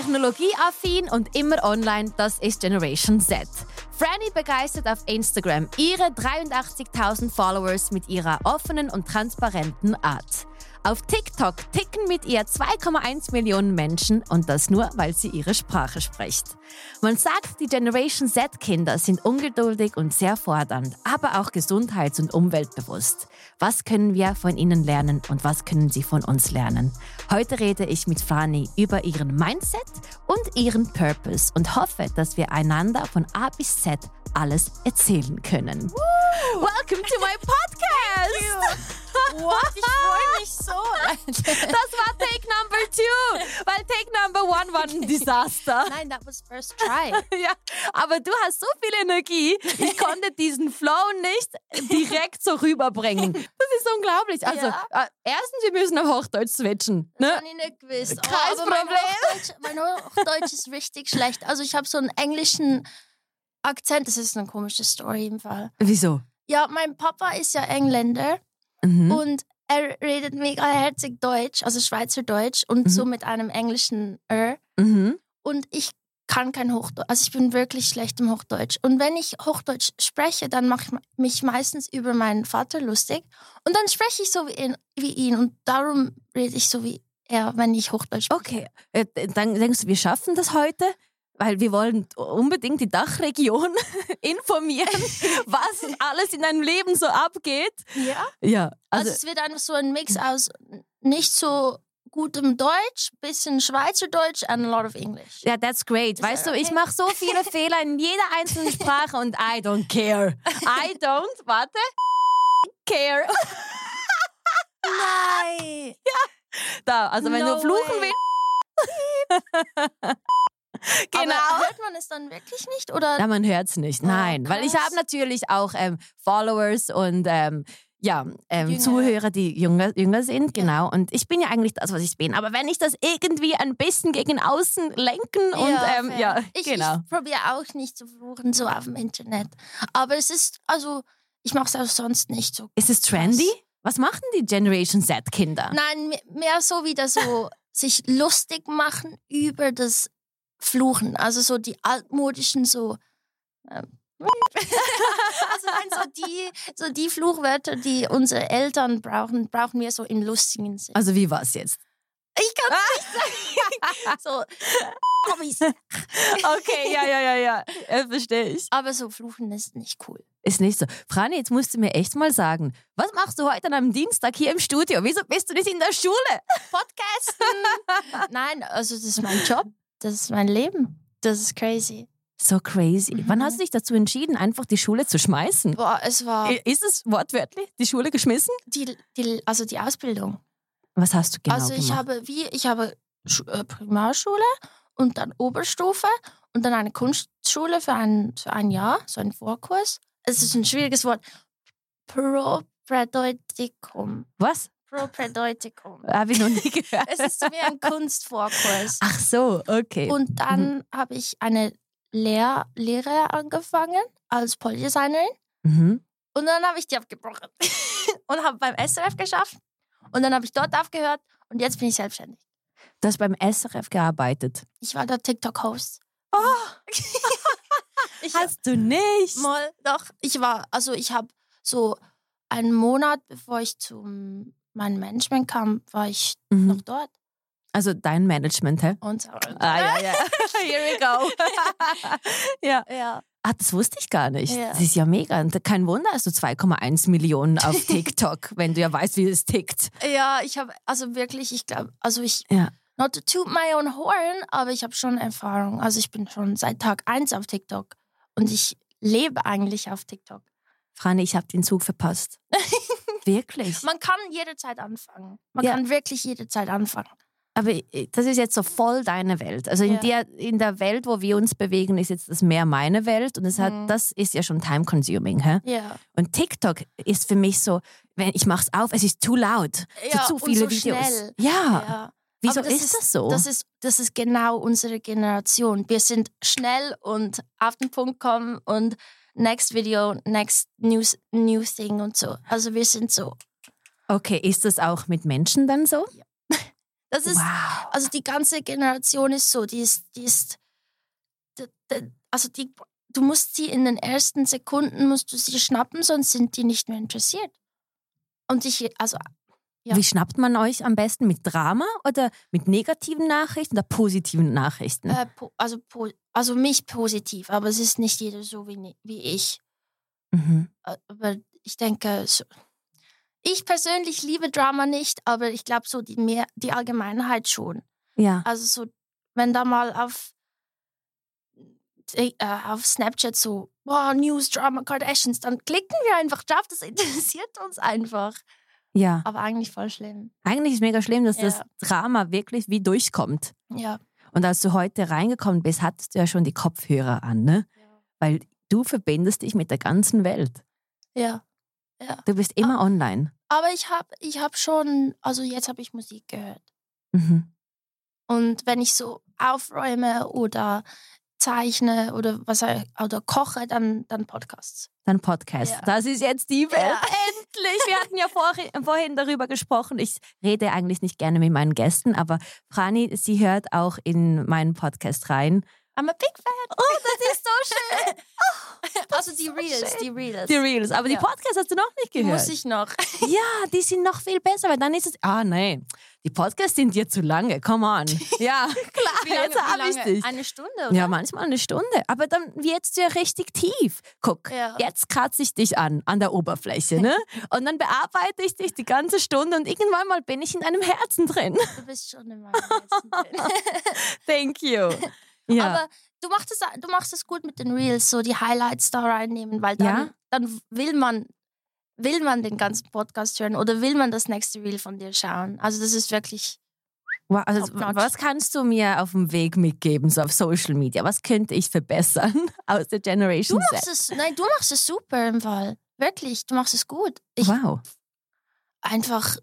Technologieaffin und immer online, das ist Generation Z. Franny begeistert auf Instagram ihre 83.000 Followers mit ihrer offenen und transparenten Art. Auf TikTok ticken mit ihr 2,1 Millionen Menschen und das nur, weil sie ihre Sprache spricht. Man sagt, die Generation Z-Kinder sind ungeduldig und sehr fordernd, aber auch gesundheits- und umweltbewusst. Was können wir von ihnen lernen und was können sie von uns lernen? Heute rede ich mit Franny über ihren Mindset und ihren Purpose und hoffe, dass wir einander von A bis Z alles erzählen können. Welcome to my podcast! What? Ich freue mich so. Das war Take Number Two, weil Take Number One war ein Desaster. Nein, that was first try. Ja, aber du hast so viel Energie. Ich konnte diesen Flow nicht direkt so rüberbringen. Das ist unglaublich. Also, Ja. äh, erstens, wir müssen auf Hochdeutsch switchen. Das Ne? habe ich nicht. Kein Oh, mein Problem. Hochdeutsch, mein Hochdeutsch ist richtig schlecht. Also ich habe so einen englischen Akzent. Das ist eine komische Story im Fall. Wieso? Ja, mein Papa ist ja Engländer Mhm. und er redet mega herzig Deutsch, also Schweizerdeutsch und Mhm. so mit einem englischen R. Mhm. Und ich kann kein Hochdeutsch. Also ich bin wirklich schlecht im Hochdeutsch. Und wenn ich Hochdeutsch spreche, dann mache ich mich meistens über meinen Vater lustig. Und dann spreche ich so wie ihn. Wie ihn. Und darum rede ich so wie er, wenn ich Hochdeutsch spreche. Okay, äh, dann denkst du, wir schaffen das heute? Weil wir wollen unbedingt die Dachregion informieren, was alles in deinem Leben so abgeht. Ja. Ja, Also, also, es wird einfach so ein Mix aus nicht so gutem Deutsch, bisschen Schweizerdeutsch and a lot of English. ja, that's great. Ist Weißt du, that ich okay? mache so viele Fehler in jeder einzelnen Sprache und I don't care. I don't, warte, care. Nein! Da, also wenn No du fluchen way. willst. genau. Aber hört man es dann wirklich nicht? Oder? Ja, man hört es nicht. Oh, Nein, weil ich habe natürlich auch ähm, Followers und ähm, ja, ähm. Zuhörer, die jünger, jünger sind, genau. Und ich bin ja eigentlich das, was ich bin. Aber wenn ich das irgendwie ein bisschen gegen außen lenken und ähm, fair. ja, ich, genau. ich probiere auch nicht zu fluchen, so auf dem Internet. Aber es ist, also, ich mache es auch sonst nicht so. Ist es trendy? Was machen die Generation Z-Kinder? Nein, me- mehr so wieder so sich lustig machen über das Fluchen. Also so die altmodischen so. Ähm, also nein, so die, so die Fluchwörter, die unsere Eltern brauchen, brauchen wir so im lustigen Sinn. Also wie war es jetzt? Ich kann nicht sagen. so, Hobbys. Okay, ja, ja, ja, ja, äh, verstehe ich. Aber so fluchen ist nicht cool. Ist nicht so. Frani, jetzt musst du mir echt mal sagen, was machst du heute an einem Dienstag hier im Studio? Wieso bist du nicht in der Schule? Podcasten. Nein, also das ist mein Job. Das ist mein Leben. Das ist crazy. So crazy. Mhm. Wann hast du dich dazu entschieden, einfach die Schule zu schmeißen? Boah, es war Ist es wortwörtlich die Schule geschmissen? die, die, also die Ausbildung. Was hast du genau also ich gemacht? habe wie ich habe äh, Primarschule und dann Oberstufe und dann eine Kunstschule für ein, für ein Jahr, so ein Vorkurs. Es ist ein schwieriges Wort. Propädeutikum. Was? Propädeutikum. Habe ich noch nie gehört. Es ist wie ein Kunstvorkurs. Ach so, okay. Und dann habe ich eine Lehr Lehre angefangen als Polydesignerin. mhm. Und dann habe ich die abgebrochen und habe beim SRF geschafft. Und dann habe ich dort aufgehört und jetzt bin ich selbstständig. Du hast beim SRF gearbeitet. Ich war der TikTok-Host. ich Hast du nicht? mal, doch, ich war, also ich habe so einen Monat, bevor ich zu meinem Management kam, war ich Mhm. noch dort. Also dein Management, hä? Und so. Ah, ja, ja. Here we go. ja. ja. Ah, das wusste ich gar nicht. Ja. Das ist ja mega. Und Kein Wunder, hast du 2,1 Millionen auf TikTok, wenn du ja weißt, wie es tickt. Ja, ich habe, also wirklich, ich glaube, also ich, Ja. not to toot my own horn, aber ich habe schon Erfahrung. Also ich bin schon seit Tag eins auf TikTok und ich lebe eigentlich auf TikTok. Franny, ich habe den Zug verpasst. Wirklich. Man kann jederzeit anfangen. Man Ja. kann wirklich jederzeit anfangen. Aber äh, das ist jetzt so voll deine Welt. Also in, Ja. der, in der Welt, wo wir uns bewegen, ist jetzt das mehr meine Welt. Und es hat, Mhm. das ist ja schon time-consuming. Ja. Und TikTok ist für mich so, wenn ich mach's auf, es ist too loud. Ja, so zu viele so Videos. schnell. Ja. ja. Wieso das ist, ist- das so? Das ist, das ist genau unsere Generation. Wir sind schnell und auf den Punkt kommen und next Video, next news, new thing und so. Also wir sind so. okay, ist das auch mit Menschen dann so? Das ist, wow. also die ganze Generation ist so, die ist, die ist, d- d- also die, du musst sie in den ersten Sekunden, musst du sie schnappen, sonst sind die nicht mehr interessiert. Und ich, also ja. Wie schnappt man euch am besten? Mit Drama oder mit negativen Nachrichten oder positiven Nachrichten? Äh, po, also, po, also mich positiv, aber es ist nicht jeder so wie, wie ich. Mhm. Äh, Aber ich denke, so, ich persönlich liebe Drama nicht, aber ich glaube so die, mehr, die Allgemeinheit schon. Ja. Also so, wenn da mal auf, äh, auf Snapchat so, wow, News, Drama, Kardashians, dann klicken wir einfach drauf, das interessiert uns einfach. Ja. Aber eigentlich voll schlimm. Eigentlich ist mega schlimm, dass Ja. das Drama wirklich wie durchkommt. Ja. Und als du heute reingekommen bist, hattest du ja schon die Kopfhörer an, ne? Weil du verbindest dich mit der ganzen Welt. Ja. Ja. Du bist immer online. Aber ich habe ich hab schon, also jetzt habe ich Musik gehört. Mhm. Und wenn ich so aufräume oder zeichne oder was auch- oder koche, dann, dann Podcasts. Dann Podcast. Ja. Das ist jetzt die Welt. Ja. Endlich! Wir hatten ja vorhin, vorhin darüber gesprochen. Ich rede eigentlich nicht gerne mit meinen Gästen, aber Frani, sie hört auch in meinen Podcast rein. I'm a big fan. Oh, das ist so schön. also die so Reels, schön. die Reels. Die Reels. Aber Ja. die Podcasts hast du noch nicht gehört. muss ich noch. Ja, die sind noch viel besser, weil dann ist es. Ah, nein. Die Podcasts sind dir zu lange. Come on. Ja, klar. jetzt hab ich dich. Eine Stunde, oder? Ja, manchmal eine Stunde. Aber dann wird's ja richtig tief. Guck, Ja. jetzt kratze ich dich an, an der Oberfläche, ne? Und dann bearbeite ich dich die ganze Stunde und irgendwann mal bin ich in deinem Herzen drin. Du bist schon in meinem Herzen drin. Thank you. Ja. Aber du machst, es, du machst es gut mit den Reels, so die Highlights da reinnehmen, weil dann, Ja. dann will man will man den ganzen Podcast hören oder will man das nächste Reel von dir schauen? Also das ist wirklich Wow, also, was kannst du mir auf dem Weg mitgeben, so auf Social Media? Was könnte ich verbessern aus der Du Generation machst Z? es, nein, du machst es super im Fall. Wirklich, du machst es gut. Ich Wow. einfach,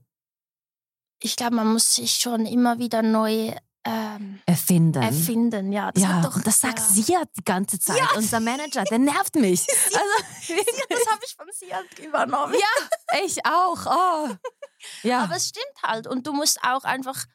ich glaube, man muss sich schon immer wieder neu ähm, Erfinden. erfinden. Ja, das ja, hat doch, und das sagt ja. Siad die ganze Zeit. Unser Manager, der nervt mich. Also, Das habe ich von Sian übernommen. ja, ich auch. Oh. Ja. Aber es stimmt halt. Und du musst auch einfach,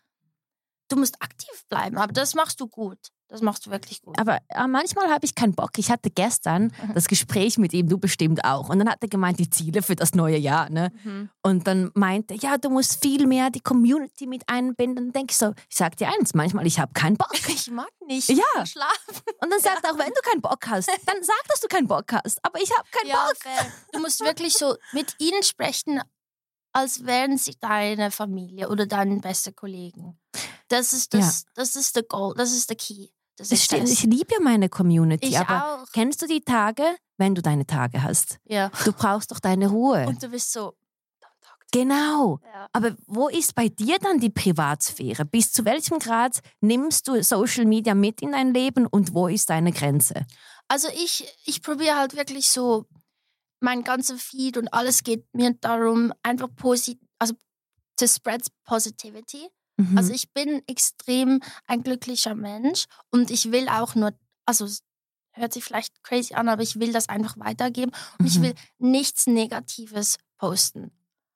du musst aktiv bleiben. Aber das machst du gut. Das machst du wirklich gut. Aber äh, manchmal habe ich keinen Bock. Ich hatte gestern Mhm. das Gespräch mit ihm, du bestimmt auch. Und dann hat er gemeint, die Ziele für das neue Jahr. Ne? Mhm. Und dann meinte er, ja, du musst viel mehr die Community mit einbinden. Dann denke ich so, ich sag dir eins, manchmal, ich habe keinen Bock. Ich mag nicht Ja. schlafen. Und dann sagt er auch, wenn du keinen Bock hast, dann sag, dass du keinen Bock hast. Aber ich habe keinen Ja, Bock. fair. Du musst wirklich so mit ihnen sprechen, als wären sie deine Familie oder deine beste Kollegen. Das ist das, das ist der Goal, das ist der Key. Das ist stimmt. das. Ich liebe ja meine Community. Ich aber auch. kennst du die Tage, wenn du deine Tage hast? Ja. Du brauchst doch deine Ruhe. Und du bist so. genau. Ja. Aber wo ist bei dir dann die Privatsphäre? Bis zu welchem Grad nimmst du Social Media mit in dein Leben und wo ist deine Grenze? Also ich, ich probiere halt wirklich so, mein ganzer Feed und alles geht mir darum, einfach positiv, also to spread positivity. Mhm. Also ich bin extrem ein glücklicher Mensch und ich will auch nur, also hört sich vielleicht crazy an, aber ich will das einfach weitergeben und ich Mhm. will nichts Negatives posten.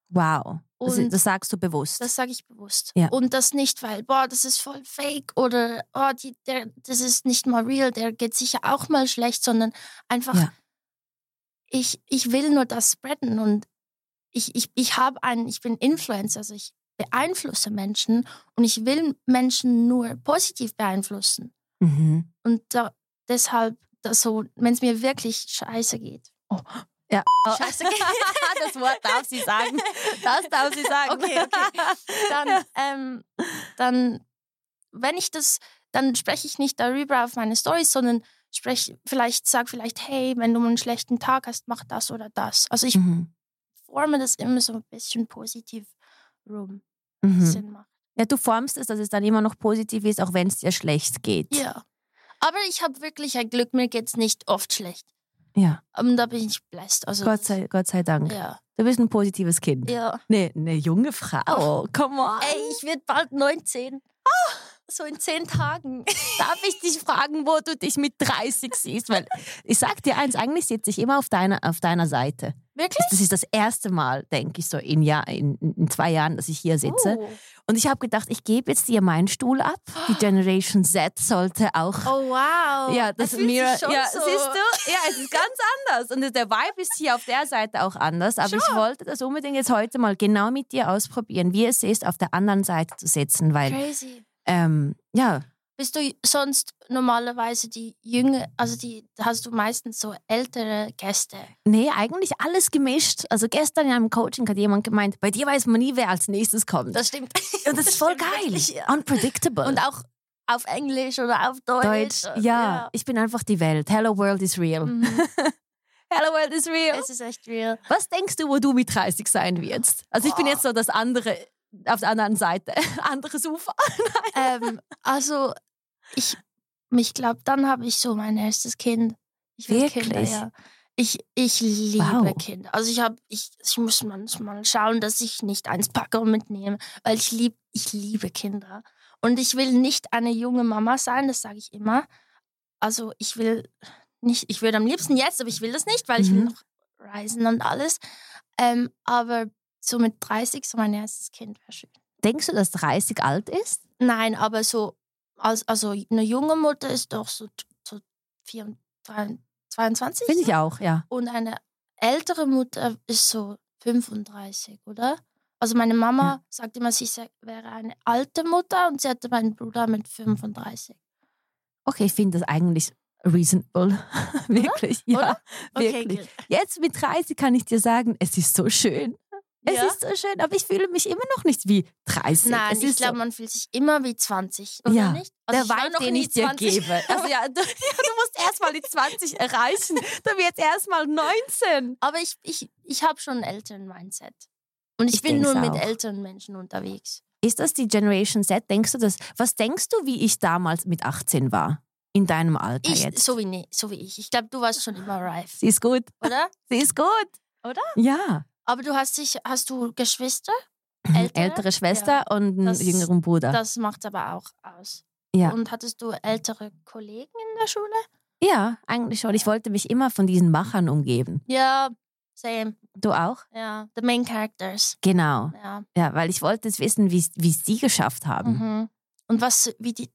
wow. Das, Und das sagst du bewusst. Das sage ich bewusst. Ja. Und das nicht, weil, boah, das ist voll fake oder oh, die, der, das ist nicht mal real, der geht sicher auch mal schlecht, sondern einfach, Ja. ich, ich will nur das spreaden und ich, ich, ich habe einen, ich bin Influencer, also ich beeinflusse Menschen und ich will Menschen nur positiv beeinflussen. mhm. Und da, deshalb, so, wenn es mir wirklich scheiße geht. Oh, Ja. Scheiße geht. das Wort darf sie sagen. Das darf sie sagen. Okay, okay. dann, ähm, dann, wenn ich das, dann spreche ich nicht darüber auf meine Stories, sondern spreche vielleicht, sag vielleicht, hey, wenn du einen schlechten Tag hast, mach das oder das. Also ich Mhm. forme das immer so ein bisschen positiv rum. Mhm. Sinn macht. Ja, du formst es, dass es dann immer noch positiv ist, auch wenn es dir schlecht geht. Ja. Aber ich habe wirklich ein Glück, mir geht es nicht oft schlecht. Ja, Und da bin ich blessed. Also, Gott sei, Gott sei Dank. Ja. Du bist ein positives Kind. ja. Ne, eine junge Frau. Come on. Ey, ich werde bald 19. so in zehn Tagen. Darf ich dich fragen, wo du dich mit 30 siehst? Weil ich sag dir eins, eigentlich sitze ich immer auf deiner, auf deiner Seite. Wirklich? Das ist das erste Mal, denke ich, so in, Jahr, in, in zwei Jahren, dass ich hier sitze. Oh. Und ich habe gedacht, ich gebe jetzt dir meinen Stuhl ab. Die Generation Z sollte auch. Oh wow. Ja, das sich mir, schon ja, so. siehst du? Ja, es ist ganz anders. Und der Vibe ist hier auf der Seite auch anders. Aber ich Schon. wollte das unbedingt jetzt heute mal genau mit dir ausprobieren, wie es ist, auf der anderen Seite zu sitzen. Weil, Crazy. Ähm, ja, Bist du sonst normalerweise die Jüngere, also die hast du meistens so ältere Gäste? nee, eigentlich alles gemischt. Also gestern in einem Coaching hat jemand gemeint, bei dir weiß man nie, wer als nächstes kommt. Das stimmt. Und das ist voll geil. wirklich, ja. Unpredictable. Und auch auf Englisch oder auf Deutsch. Deutsch, ja, Ich bin einfach die Welt. Hello World is real. Mhm. Hello World is real. Es ist echt real. Was denkst du, wo du mit 30 sein wirst? Also ich bin Boah. jetzt so das andere, auf der anderen Seite, anderes Ufer. ähm, also ich, ich glaube, dann habe ich so mein erstes Kind. Ich will Kinder, ja. Ich, ich liebe Wow. Kinder. Also ich habe, ich, ich muss manchmal schauen, dass ich nicht eins packe und mitnehme, weil ich lieb, ich liebe Kinder. Und ich will nicht eine junge Mama sein, das sage ich immer. Also ich will nicht, ich würde am liebsten jetzt, aber ich will das nicht, weil ich will Mhm. noch reisen und alles. Ähm, aber so mit 30 so mein erstes Kind wäre schön. Denkst du, dass 30 alt ist? Nein, aber so, als, also eine junge Mutter ist doch so, so 24, 22 Finde ich auch, ja. und eine ältere Mutter ist so 35, oder? Also meine Mama sagt immer, sie wäre eine alte Mutter und sie hatte meinen Bruder mit 35. Okay, ich finde das eigentlich reasonable. wirklich, ja. Oder? Wirklich. gut. Jetzt mit 30 kann ich dir sagen, es ist so schön. Es Ja? ist so schön, aber ich fühle mich immer noch nicht wie 30. Nein, es ich glaube, so, man fühlt sich immer wie 20, oder Ja, nicht? der ich war Vibe, noch den ich dir 20. gebe. Also ja, du, ja, du musst erstmal die 20 erreichen. Du wirst erstmal 19. Aber ich, ich, ich habe schon ein Eltern-Mindset. Und ich, Ich bin nur mit auch. älteren Menschen unterwegs. Ist das die Generation Z? Denkst du das? Was denkst du, wie ich damals mit 18 war? In deinem Alter Ich, jetzt? so, wie, ne, so wie ich. Ich glaube, du warst schon immer reif, Sie ist gut. oder? Sie ist gut. Oder? Ja. Aber du hast sich, hast du Geschwister? Ältere, Ältere? Schwester und einen Das- jüngeren Bruder. Das macht aber auch aus. Ja. Und hattest du ältere Kollegen in der Schule? ja, eigentlich schon. Ich wollte mich immer von diesen Machern umgeben. Ja, same. Du auch? Ja, the main characters. Genau. Ja. Ja, weil ich wollte es wissen, wie wie es die geschafft haben. Mhm. Und was, wie die,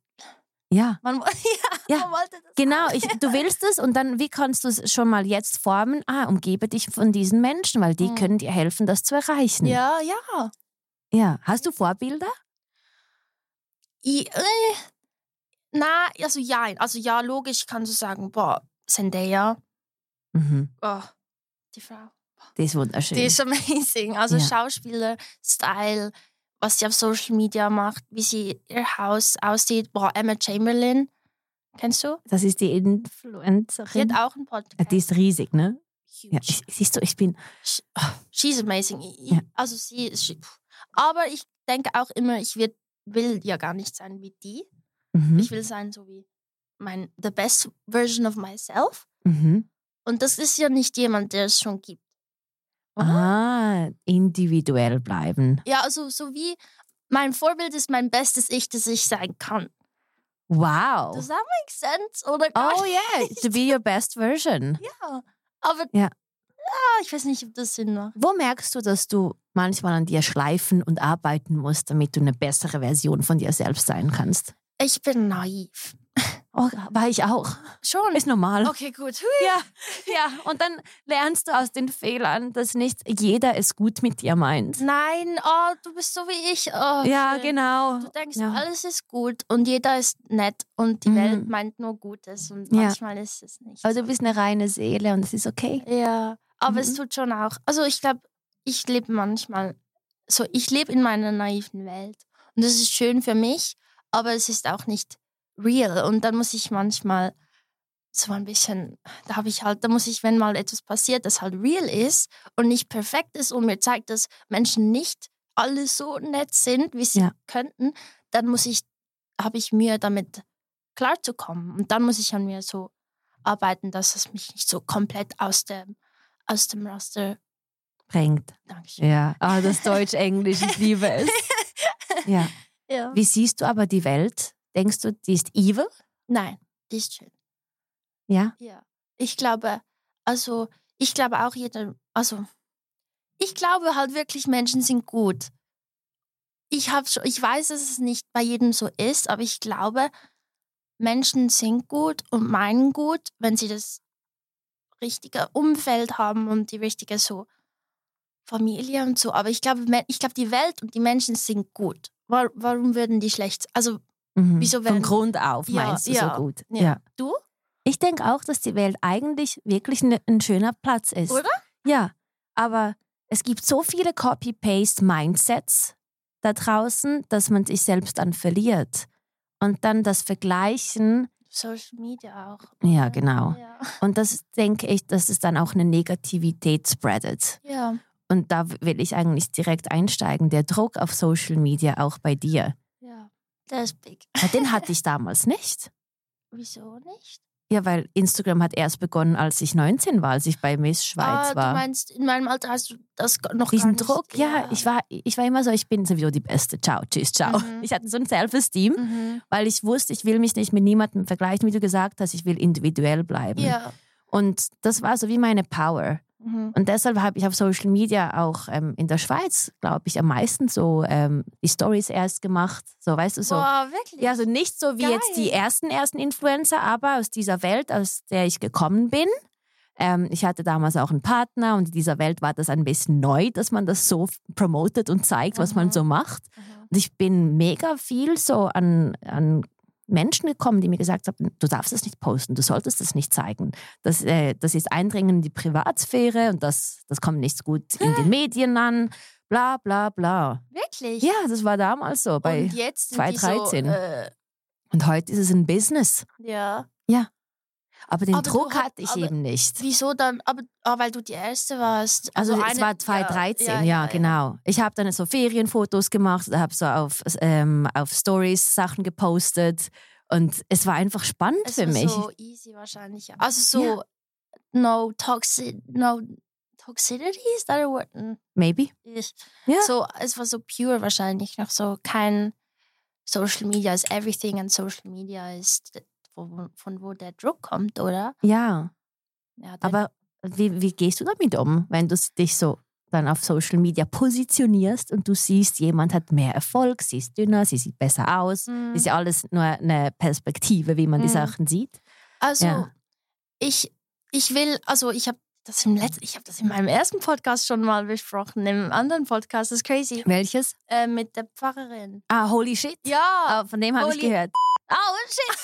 Ja. man, ja, Ja, man wollte das Genau, ich, du willst es und dann, wie kannst du es schon mal jetzt formen? Ah, umgebe dich von diesen Menschen, weil die Mhm. können dir helfen, das zu erreichen. Ja, ja. ja. Hast du Vorbilder? I, äh, na, also ja, also ja, logisch kannst du sagen, boah, Zendaya, Mhm. oh, die Frau. Die ist wunderschön. Die ist amazing. Also Ja. Schauspieler, Style, was sie auf Social Media macht, wie sie ihr Haus aussieht. Boah, Emma Chamberlain. Kennst du? das ist die Influencerin. hat auch einen Podcast. Die ist riesig, ne? huge. Ja, ich, siehst du, ich bin. Oh, She's amazing. Ja. Also sie ist. Aber ich denke auch immer, ich wird, will ja gar nicht sein wie die. Mhm. Ich will sein so wie mein the best version of myself. Mhm. Und das ist ja nicht jemand, der es schon gibt. Oder? Ah, individuell bleiben. Ja, also so wie mein Vorbild ist mein bestes Ich, das ich sein kann. Wow. Does that make sense? Oder Oh yeah, to be your best version. Ja, aber Ja. Ah, ich weiß nicht, ob das Sinn macht. Wo merkst du, dass du manchmal an dir schleifen und arbeiten musst, damit du eine bessere Version von dir selbst sein kannst? Ich bin naiv. Oh, war ich auch. Schon. Ist normal. Okay, gut. Ja, ja. Und dann lernst du aus den Fehlern, dass nicht jeder es gut mit dir meint. Nein, oh, du bist so wie ich. Oh, Ja, schön. genau. Du denkst, Ja. alles ist gut und jeder ist nett und die Mhm. Welt meint nur Gutes und Ja. manchmal ist es nicht. Aber so. du bist eine reine Seele und es ist okay. Ja, aber es Mhm. tut schon auch. Also ich glaube, ich lebe manchmal so, ich lebe in meiner naiven Welt und das ist schön für mich, aber es ist auch nicht real und dann muss ich manchmal so ein bisschen, da habe ich halt, da muss ich, wenn mal etwas passiert, das halt real ist und nicht perfekt ist und mir zeigt, dass Menschen nicht alle so nett sind, wie sie Ja. könnten, dann muss ich, habe ich Mühe damit klarzukommen und dann muss ich an mir so arbeiten, dass es mich nicht so komplett aus dem, aus dem Raster. Bringt. Dankeschön. Ja. Ah, das Deutsch-Englisch, ich liebe es. Ja. Ja. Wie siehst du aber die Welt denkst du, die ist evil? Nein, die ist schön. Ja. Ja. Ich glaube, also, ich glaube auch jeder, also, ich glaube halt wirklich, Menschen sind gut. Ich habe schon, ich weiß, dass es nicht bei jedem so ist, aber ich glaube, Menschen sind gut und meinen gut, wenn sie das richtige Umfeld haben und die richtige so Familie und so. Aber ich glaube, ich glaube, die Welt und die Menschen sind gut. Wa- Warum würden die schlecht? Also, Mhm. Wieso Von Grund auf Ja, meinst du ja, so gut? ja. du? Ich denke auch, dass die Welt eigentlich wirklich ne, ein schöner Platz ist. Oder? Ja, aber es gibt so viele Copy-Paste-Mindsets da draußen, dass man sich selbst dann verliert. Und dann das Vergleichen, Social Media auch. ja genau. Ja. Und das denke ich, dass es dann auch eine Negativität spreadet. ja. Und da will ich eigentlich direkt einsteigen. Der Druck auf Social Media auch bei dir. Ja. Der ist big. Ja, Den hatte ich damals nicht. Wieso nicht? Ja, weil Instagram hat erst begonnen, als ich 19 war, als ich bei Miss Schweiz ah, war. Du meinst, in meinem Alter hast du das noch Diesen gar. Druck, ja, ich war, ich war immer so, ich bin sowieso die Beste. Ciao, tschüss, ciao. Mhm. Ich hatte so ein Self-Esteem, Mhm. weil ich wusste, ich will mich nicht mit niemandem vergleichen, wie du gesagt hast, ich will individuell bleiben. Ja. Und das war so wie meine Power. Mhm. Und deshalb habe ich auf Social Media auch ähm, in der Schweiz, glaube ich, am meisten so ähm, die Stories erst gemacht. So, weißt du, so. Boah, wirklich? Ja, also nicht so wie jetzt die Geil. ersten, ersten Influencer, aber aus dieser Welt, aus der ich gekommen bin. Ähm, ich hatte damals auch einen Partner und in dieser Welt war das ein bisschen neu, dass man das so promotet und zeigt, was man so macht. Mhm. Und ich bin mega viel so an, an Menschen gekommen, die mir gesagt haben, du darfst das nicht posten, du solltest das nicht zeigen. Das, äh, das ist Eindringen in die Privatsphäre und das, das kommt nicht gut in den Medien an, bla bla bla. Wirklich? Ja, das war damals so. Bei, Und jetzt sind die 2013. So, äh, und heute ist es ein Business. ja. Aber den Aber Druck hat- hatte ich eben nicht. Wieso dann? Aber ah, weil du die Erste warst. Also, es eine- war 2013, ja, ja, genau. Ich habe dann so Ferienfotos gemacht, habe so auf, ähm, auf Stories Sachen gepostet und es war einfach spannend Es für war mich. so easy wahrscheinlich. ja. Also so, Ja. no toxic, no toxicity, is that a word? Mm, Maybe. Ja. So, es war so pure wahrscheinlich, noch so kein Social Media is everything and Social Media ist von, von wo der Druck kommt, oder? Ja, Ja, aber wie, wie gehst du damit um, wenn du dich so dann auf Social Media positionierst und du siehst, jemand hat mehr Erfolg, sie ist dünner, sie sieht besser aus. Mm. Ist ja alles nur eine Perspektive, wie man die Mhm. Sachen sieht. Also, Ja. ich, ich will, also ich habe das im letzten, ich habe das in meinem ersten Podcast schon mal besprochen, im anderen Podcast, das ist crazy, Welches? äh, mit der Pfarrerin. Ah, holy shit. Ja, Ah, von dem habe ich gehört. Oh shit.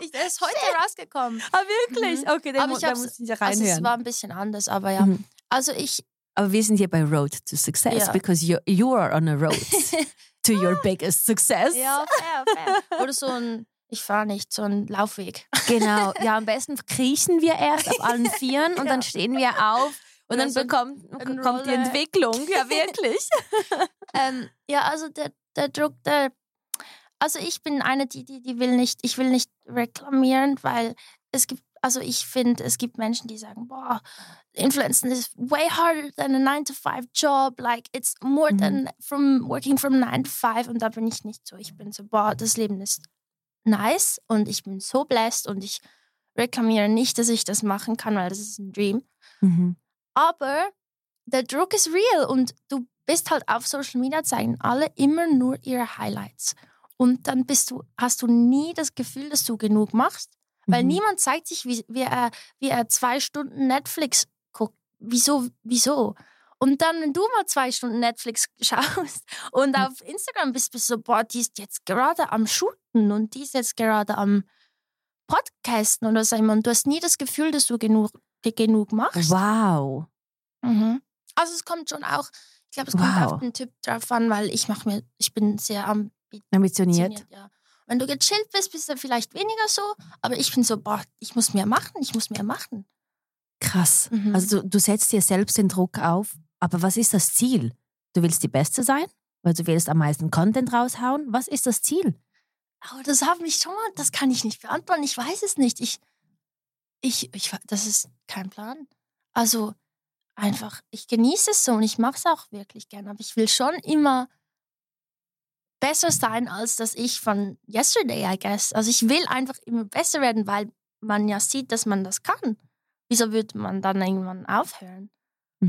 ich, der ist heute rausgekommen. Ah, wirklich? Mhm. Okay, dann, Aber ich dann muss ich ja Also es reinhören. war ein bisschen anders, aber ja. Mhm. Also ich, Aber wir sind hier bei Road to Success, Ja. because you, you are on a road to your biggest success. ja, fair, fair. Oder so ein, ich fahre nicht, so ein Laufweg. Genau. Ja, am besten kriechen wir erst auf allen Vieren und Ja. dann stehen wir auf und Oder dann so bekommt, kommt die. Entwicklung. Ja, wirklich. Ähm, ja, also der, der Druck, der, also ich bin eine, die, die, die will nicht, ich will nicht reklamieren, weil es gibt, also ich finde, es gibt Menschen, die sagen, boah, Influencing is way harder than a 9-to-5-Job, like it's more Mhm. than from working from 9 to 5 und da bin ich nicht so. Ich bin so, boah, das Leben ist nice und ich bin so blessed und ich reklamiere nicht, dass ich das machen kann, weil das ist ein Dream. Mhm. Aber der Druck ist real und du bist halt auf Social Media, zeigen alle immer nur ihre Highlights. Und dann bist du, hast du nie das Gefühl, dass du genug machst, weil Mhm. niemand zeigt sich, wie, wie, er, wie er zwei Stunden Netflix guckt. Wieso, wieso? Und dann, wenn du mal zwei Stunden Netflix schaust und Mhm. auf Instagram bist, bist du so, boah, die ist jetzt gerade am Shooten und die ist jetzt gerade am Podcasten oder so. Und du hast nie das Gefühl, dass du genug, genug machst. Wow. Mhm. Also es kommt schon auch, ich glaube, es kommt Wow. auf den Typ drauf an, weil ich mache mir, ich bin sehr ambitioniert. Ambitioniert. Ja. Wenn du gechillt bist, bist du vielleicht weniger so, aber ich bin so, boah, ich muss mehr machen, ich muss mehr machen. Krass. Mhm. Also du, du setzt dir selbst den Druck auf. Aber was ist das Ziel? Du willst die Beste sein? Weil du willst am meisten Content raushauen? Was ist das Ziel? Aber das hat mich schon mal, das kann ich nicht beantworten, ich weiß es nicht. Ich, ich, ich, das ist kein Plan. Also einfach, ich genieße es so und ich mache es auch wirklich gern, aber ich will schon immer besser sein als das Ich von yesterday, I guess. Also ich will einfach immer besser werden, weil man ja sieht, dass man das kann. Wieso würde man dann irgendwann aufhören?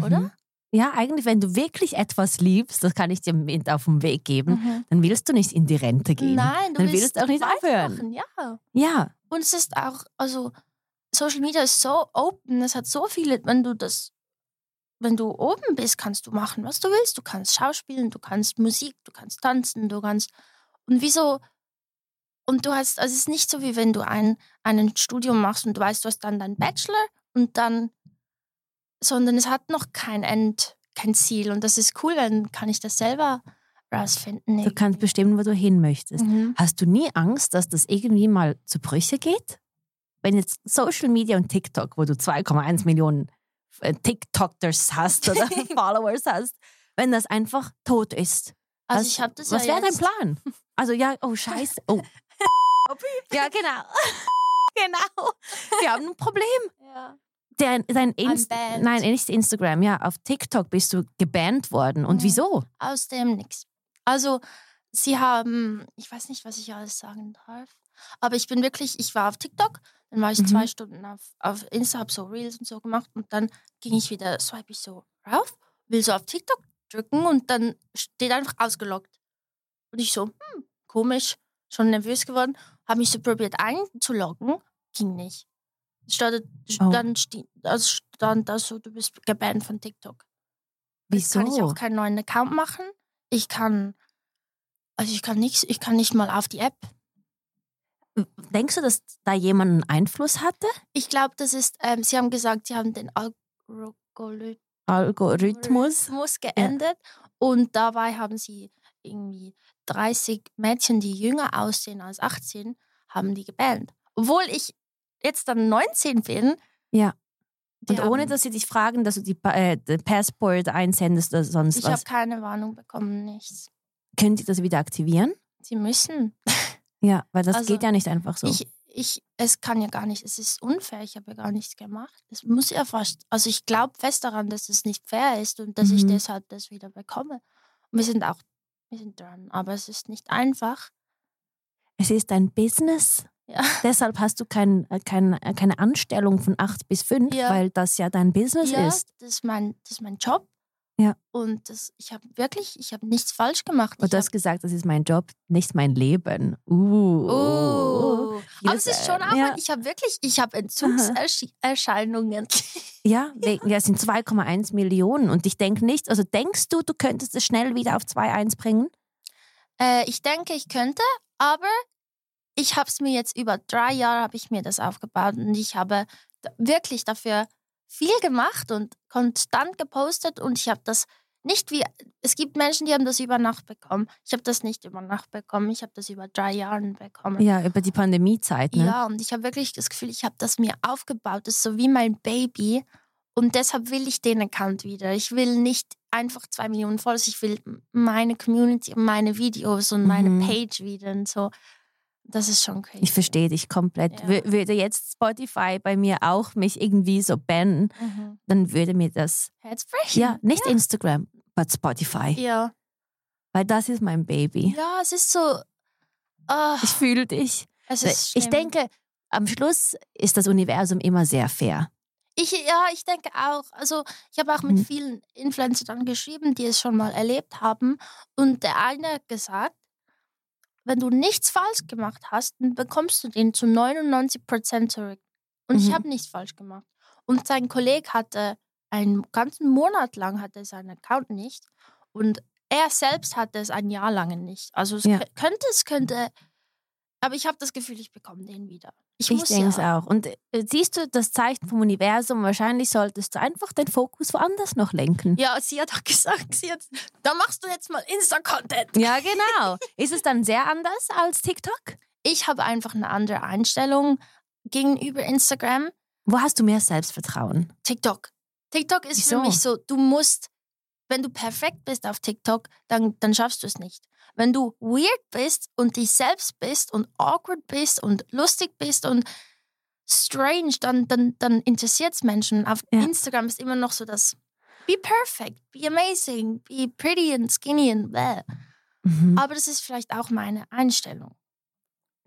Oder? Mhm. Ja, eigentlich, wenn du wirklich etwas liebst, das kann ich dir mit auf den Weg geben, Mhm. dann willst du nicht in die Rente gehen. Nein, du dann willst, willst auch nicht aufhören. weitermachen, Ja. Ja, Und es ist auch, also Social Media ist so open, es hat so viele, wenn du das, wenn du oben bist, kannst du machen, was du willst. Du kannst schauspielen, du kannst Musik, du kannst tanzen, du kannst. Und wieso? Und du hast, also es ist nicht so wie wenn du ein, ein Studium machst und du weißt, du hast dann deinen Bachelor und dann, sondern es hat noch kein End, kein Ziel. Und das ist cool, dann kann ich das selber rausfinden. du kannst irgendwie. bestimmen, wo du hin möchtest. Mhm. Hast du nie Angst, dass das irgendwie mal zu Brüche geht? Wenn jetzt Social Media und TikTok, wo du 2,1 Millionen TikTokers hast oder Followers hast, wenn das einfach tot ist. Also was ich habe das was ja wäre dein Plan? Also ja, oh scheiße. Oh. ja, genau. genau. Wir haben ein Problem. Ja. Dein, dein Inst. Nein, nicht Instagram, ja. Auf TikTok bist du gebannt worden. Und Mhm. wieso? Aus dem nix. Also, sie haben, ich weiß nicht, was ich alles sagen darf, aber ich bin wirklich, ich war auf TikTok, dann war ich Mhm. zwei Stunden auf, auf Insta, hab so Reels und so gemacht und dann ging ich wieder, swipe ich so rauf, will so auf TikTok drücken und dann steht einfach ausgeloggt. Und ich so, hm, komisch, schon nervös geworden, habe mich so probiert einzuloggen, ging nicht. Stand, Oh. Dann also stand da so, du bist gebannt von TikTok. Jetzt Wieso? kann ich auch keinen neuen Account machen. Ich kann, also ich kann nichts, ich kann nicht mal auf die App. Denkst du, dass da jemand einen Einfluss hatte? Ich glaube, das ist, ähm, sie haben gesagt, sie haben den Algorithmus Algorithmus? geändert und dabei haben sie irgendwie 30 Mädchen, die jünger aussehen als 18, haben die gebannt. Obwohl ich jetzt dann 19 bin. Ja. Und ohne, dass sie dich fragen, dass du die, äh, die Passport einsendest oder sonst Ich habe was, keine Warnung bekommen, nichts. Können die das wieder aktivieren? Sie müssen. Ja, weil das Also, geht ja nicht einfach so. Ich, ich, es kann ja gar nicht, es ist unfair, ich habe ja gar nichts gemacht. Es muss ja fast, also ich glaube fest daran, dass es nicht fair ist und dass ich Mhm. deshalb das wieder bekomme. Und wir sind auch, wir sind dran, aber es ist nicht einfach. es ist ein Business. Ja. Deshalb hast du kein, kein, keine Anstellung von 8 bis 5, Ja. weil das ja dein Business ja, ist. das ist mein, das ist mein Job. Ja. Und das, ich habe wirklich, ich habe nichts falsch gemacht. Und du hast gesagt, das ist mein Job, nicht mein Leben. Uh. hab, oh. Aber es ist schon äh, Arbeit. ja. Ich habe wirklich, ich habe Entzugserscheinungen. Ja, ja, es sind 2,1 Millionen. Und ich denke nicht, also denkst du, du könntest es schnell wieder auf 2,1 bringen? Äh, ich denke, ich könnte, aber ich habe es mir jetzt über drei Jahre habe ich mir das aufgebaut und ich habe wirklich dafür viel gemacht und konstant gepostet und ich habe das nicht wie es gibt Menschen, die haben das über Nacht bekommen. Ich habe das nicht über Nacht bekommen. Ich habe das über drei Jahre bekommen. Ja, über die Pandemiezeit, ne? Ja, und ich habe wirklich das Gefühl, ich habe das mir aufgebaut. Das ist so wie mein Baby. Und deshalb will ich den Account wieder. Ich will nicht einfach zwei Millionen Follows. Ich will meine Community, und meine Videos und meine Mhm. Page wieder und so. Das ist schon crazy. Ich verstehe dich komplett. Ja. Wür- Würde jetzt Spotify bei mir auch mich irgendwie so bannen, Mhm. dann würde mir das, Herzbrechen. ja, nicht Instagram, but Spotify. Ja. Weil das ist mein Baby. Ja, es ist so. ah, Ich fühle dich. es ist Ich schlimm. denke, am Schluss ist das Universum immer sehr fair. Ich, ja, ich denke auch. Also ich habe auch mit Mhm. vielen Influencern geschrieben, die es schon mal erlebt haben. Und der eine hat gesagt, wenn du nichts falsch gemacht hast, dann bekommst du den zu 99% zurück. Und ich Mhm. habe nichts falsch gemacht. Und sein Kollege hatte einen ganzen Monat lang hatte seinen Account nicht. Und er selbst hatte es ein Jahr lang nicht. Also es Ja. kö- könnte, es könnte. Aber ich habe das Gefühl, ich bekomme den wieder. Ich, Ich denke es ja. auch. Und äh, siehst du das Zeichen vom Universum? Wahrscheinlich solltest du einfach den Fokus woanders noch lenken. Ja, sie hat auch gesagt, sie hat, da machst du jetzt mal Insta-Content. Ja, genau. ist es dann sehr anders als TikTok? Ich habe einfach eine andere Einstellung gegenüber Instagram, Wo hast du mehr Selbstvertrauen? TikTok. TikTok ist Wieso? für mich so, du musst, wenn du perfekt bist auf TikTok, dann, dann schaffst du es nicht. Wenn du weird bist und dich selbst bist und awkward bist und lustig bist und strange, dann, dann, dann interessiert es Menschen. Auf Ja. Instagram ist immer noch so das Be perfect, be amazing, be pretty and skinny and blah. Mhm. Aber das ist vielleicht auch meine Einstellung.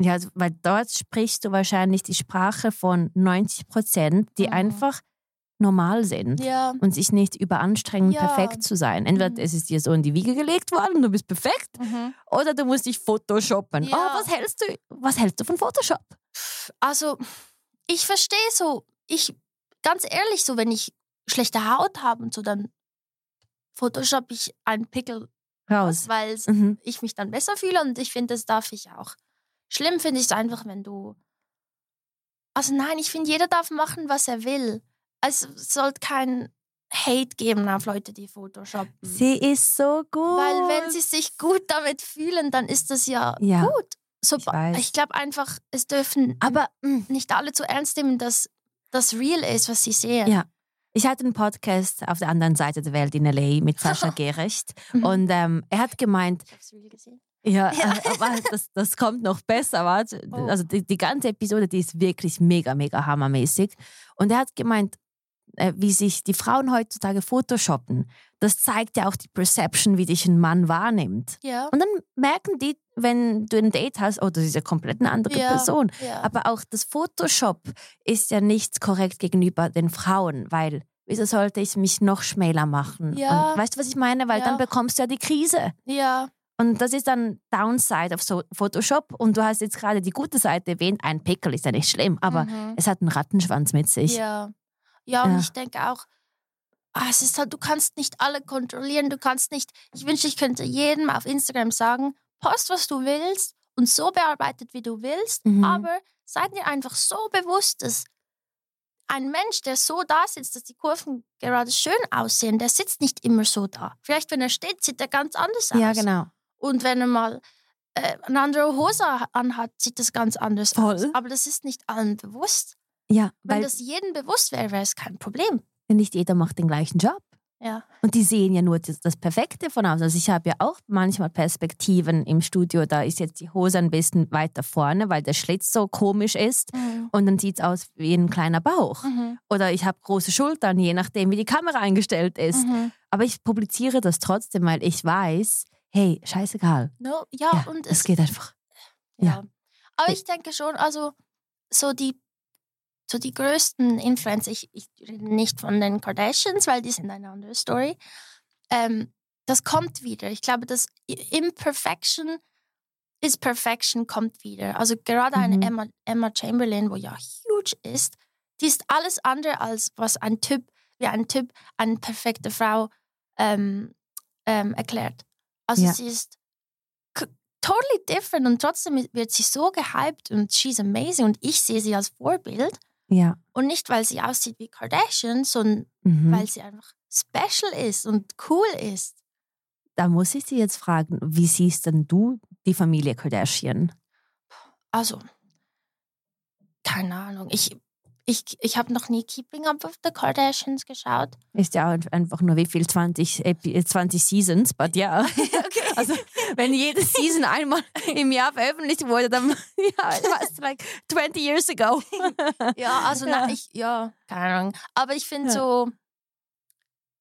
Ja, also, weil dort sprichst du wahrscheinlich die Sprache von 90 Prozent, die Mhm. einfach normal sind. Ja. Und sich nicht überanstrengen, Ja. perfekt zu sein. Entweder Mhm. es ist dir so in die Wiege gelegt worden, du bist perfekt, Mhm. oder du musst dich photoshoppen. Ja. Oh, was hältst du, was hältst du von Photoshop? Also, ich verstehe so, ich, ganz ehrlich, so, wenn ich schlechte Haut habe und so, dann Photoshop ich einen Pickel Raus. aus, weil Mhm. ich mich dann besser fühle und ich finde, das darf ich auch. Schlimm finde ich es einfach, wenn du. Also nein, ich finde, jeder darf machen, was er will. Es sollte kein Hate geben auf Leute, die Photoshoppen. Sie ist so gut. Weil wenn sie sich gut damit fühlen, dann ist das ja, Ja, gut. So, ich ich glaube einfach, es dürfen Aber nicht alle zu ernst nehmen, dass das real ist, was sie sehen. Ja. ich hatte einen Podcast auf der anderen Seite der Welt in LA mit Sascha Gerecht Mhm. und ähm, er hat gemeint, Ich hab's real gesehen. Ja, Ja. aber das, das kommt noch besser. Warte. Oh. Also die, die ganze Episode, die ist wirklich mega, mega hammermäßig. Und er hat gemeint, äh, wie sich die Frauen heutzutage photoshoppen. Das zeigt ja auch die Perception, wie dich ein Mann wahrnimmt. Ja. Und dann merken die, wenn du ein Date hast, oh, das ist ja komplett eine andere Ja. Person. ja. Aber auch das Photoshop ist ja nicht korrekt gegenüber den Frauen, weil wieso sollte ich mich noch schmäler machen? Ja. Und weißt du, was ich meine? Weil Ja. dann bekommst du ja die Krise. ja. Und das ist dann Downside auf so Photoshop. Und du hast jetzt gerade die gute Seite erwähnt. Ein Pickel ist ja nicht schlimm, aber Mhm. es hat einen Rattenschwanz mit sich. Ja. Ja, und Ja. ich denke auch, ah, es ist halt, du kannst nicht alle kontrollieren, du kannst nicht, ich wünschte, ich könnte jedem auf Instagram sagen, post, was du willst und so bearbeitet, wie du willst, Mhm. aber seid dir einfach so bewusst, dass ein Mensch, der so da sitzt, dass die Kurven gerade schön aussehen, der sitzt nicht immer so da. Vielleicht, wenn er steht, sieht er ganz anders aus. Ja, genau. Und wenn er mal äh, eine andere Hose anhat, sieht das ganz anders aus. Voll. Aber das ist nicht allen bewusst. Ja, Wenn weil das jedem bewusst wäre, wäre es kein Problem. nicht jeder macht den gleichen Job. Ja. Und die sehen ja nur das, das Perfekte von außen. Also ich habe ja auch manchmal Perspektiven im Studio, da ist jetzt die Hose ein bisschen weiter vorne, weil der Schlitz so komisch ist. Mhm. Und dann sieht es aus wie ein kleiner Bauch. Mhm. Oder ich habe große Schultern, je nachdem, wie die Kamera eingestellt ist. Mhm. Aber ich publiziere das trotzdem, weil ich weiß, hey, scheißegal. No, ja, Ja, und es es geht einfach. Ja. ja. Aber Ich- ich denke schon, also so die, so die größten Influencer, ich, ich rede nicht von den Kardashians, weil die sind eine andere Story. Ähm, das kommt wieder. Ich glaube, das Imperfection is Perfection kommt wieder. Also gerade eine Mhm. Emma, Emma Chamberlain, wo ja huge ist, die ist alles andere als was ein Typ, wie ein Typ eine perfekte Frau ähm, ähm, erklärt. Also Ja. sie ist totally different und trotzdem wird sie so gehypt und she's amazing und ich sehe sie als Vorbild Ja. und nicht, weil sie aussieht wie Kardashian, sondern Mhm. weil sie einfach special ist und cool ist. da muss ich Sie jetzt fragen, wie siehst denn du die Familie Kardashian? Also, keine Ahnung. Ich, ich, ich habe noch nie Keeping Up with the Kardashians geschaut. Ist ja einfach nur wie viel? 20, Epi- äh, 20 Seasons, but ja. Okay. Also, wenn jede Season einmal im Jahr veröffentlicht wurde, dann, ja, was, like 20 years ago. Ja, also Ja. Na, ich, ja, keine Ahnung. Aber ich finde Ja. so,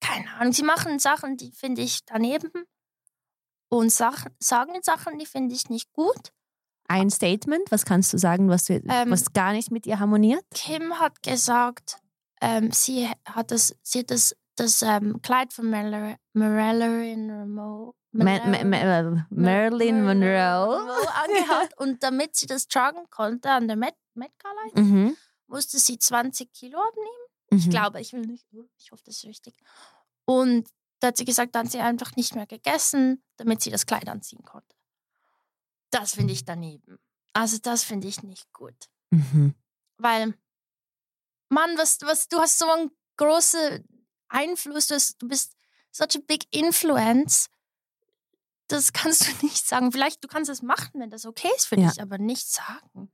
keine Ahnung, sie machen Sachen, die finde ich daneben und Sachen, sagen Sachen, die finde ich nicht gut. Ein Statement, was kannst du sagen, was, du, Ähm, was gar nicht mit ihr harmoniert? Kim hat gesagt, ähm, sie hat das, sie hat das, das ähm, Kleid von Marilyn Monroe. Äh, Marilyn Monroe. angehabt und damit sie das tragen konnte an der Met, Met Gala, Mhm. musste sie 20 Kilo abnehmen. Mhm. Ich glaube, ich will nicht, ich hoffe, das ist richtig. Und da hat sie gesagt, dann hat sie einfach nicht mehr gegessen, damit sie das Kleid anziehen konnte. Das finde ich daneben. Also das finde ich nicht gut. Mhm. Weil, Mann, was, was, du hast so einen großen Einfluss, du, hast, du bist such a big influence. Das kannst du nicht sagen. Vielleicht, du kannst es machen, wenn das okay ist für Ja. dich, aber nicht sagen.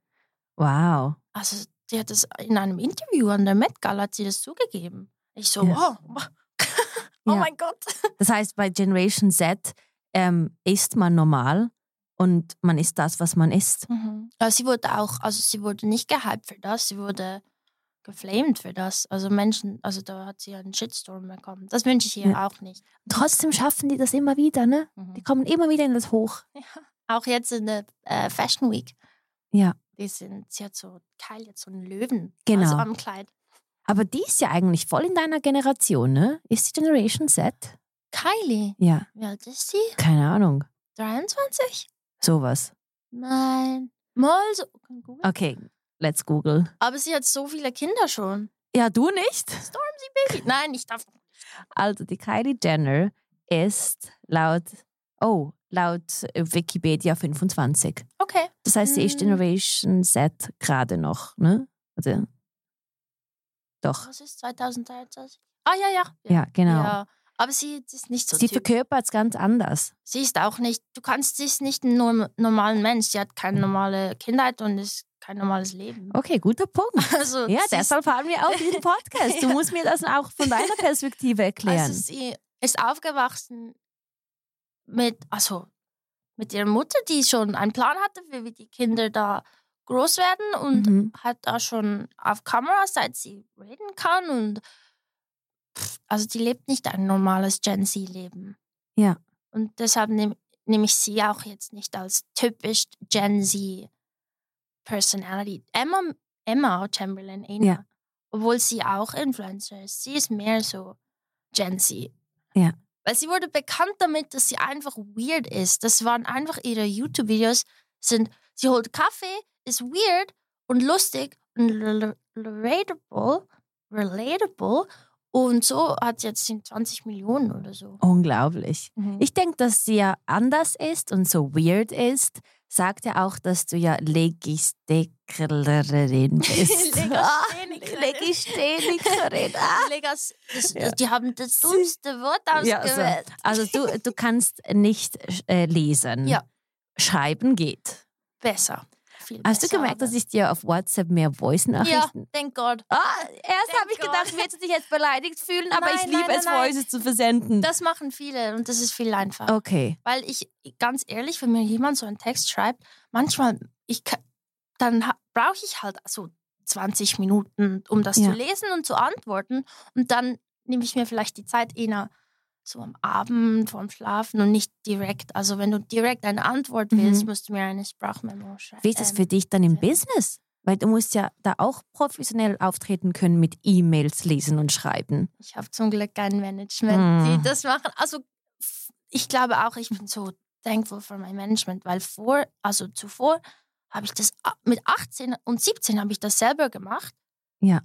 Wow. Also, die hat das in einem Interview an der Met Gala hat sie das zugegeben. Ich so, Ja. wow. oh Ja. mein Gott. Das heißt, bei Generation Z ähm, ist man normal und man ist das, was man ist. Mhm. Aber sie wurde auch, also sie wurde nicht gehypt für das. Sie wurde geflamed für das. Also Menschen, also da hat sie einen Shitstorm bekommen. Das wünsche ich ihr Ja. auch nicht. Trotzdem schaffen die das immer wieder, ne? Mhm. Die kommen immer wieder in das Hoch. Auch jetzt in der äh, Fashion Week. Ja. Die sind, sie hat so, Kyle jetzt so einen Löwen Genau. also am Kleid. Aber die ist ja eigentlich voll in deiner Generation, ne? Ist die Generation Z? Kylie, Ja, wie alt ist sie? keine Ahnung. 23? Sowas. Nein. Mal so. Okay, let's Google. Aber sie hat so viele Kinder schon. Ja, du nicht? Baby. Nein, ich darf. Also die Kylie Jenner ist laut, oh, laut Wikipedia 25. Okay. Das heißt, sie ist Hm. Generation Z gerade noch, ne? Also, doch, Was ist 2023? Ah, ja, ja. ja, genau. Ja. Aber sie ist nicht so sie verkörpert es ganz anders. Sie ist auch nicht, du kannst, sie ist nicht ein norm normalen Mensch. Sie hat keine normale Kindheit und ist kein normales Leben. Okay, guter Punkt. Also, Ja, deshalb haben wir auch diesen Podcast. Du musst mir das auch von deiner Perspektive erklären. also sie ist aufgewachsen mit, also mit ihrer Mutter, die schon einen Plan hatte, wie wie die Kinder da groß werden und Mhm. hat da schon auf Kamera, seit sie reden kann und pff, also die lebt nicht ein normales Gen Z-Leben. Ja. Und deshalb nehme nehm ich sie auch jetzt nicht als typisch Gen Z Personality. Emma, Emma Chamberlain, Ena, Ja. obwohl sie auch Influencer ist, sie ist mehr so Gen Z. Ja. Weil sie wurde bekannt damit, dass sie einfach weird ist. Das waren einfach ihre YouTube-Videos, sind, sie holt Kaffee, ist weird und lustig und rel- relatable, relatable und so hat jetzt 20 Millionen oder so. Unglaublich. Mhm. Ich denke, dass sie ja anders ist und so weird ist, sagt ja auch, dass du ja Legisthikerin bist. Legisthikerin. Ah. Legas, das, Ja. Die haben das dummste Wort Ja, so. ausgewählt. Also du, du kannst nicht äh, lesen. Ja. Schreiben geht. Besser. Viel Hast du besser, gemerkt, dass aber- ich dir auf WhatsApp mehr Ja, Voice-Nachrichten... thank God. Ah, erst habe ich gedacht, wirst du dich jetzt beleidigt fühlen, aber Nein, ich liebe nein, es, nein. Voices zu versenden. Das machen viele und das ist viel einfacher. okay. Weil ich, ganz ehrlich, wenn mir jemand so einen Text schreibt, manchmal, ich, dann brauche ich halt so 20 Minuten, um das Ja. zu lesen und zu antworten. Und dann nehme ich mir vielleicht die Zeit eher so am Abend vorm Schlafen und nicht direkt. Also wenn du direkt eine Antwort Mhm. willst, musst du mir eine Sprachmemo schreiben. Wie ist das für dich dann im sehr- Business? Weil du musst ja da auch professionell auftreten können mit E-Mails lesen und schreiben. Ich habe zum Glück kein Management, Mm. die das machen. Also ich glaube auch, ich bin so thankful für mein Management, weil vor, also zuvor habe ich das mit 18 und 17 habe ich das selber gemacht. Ja.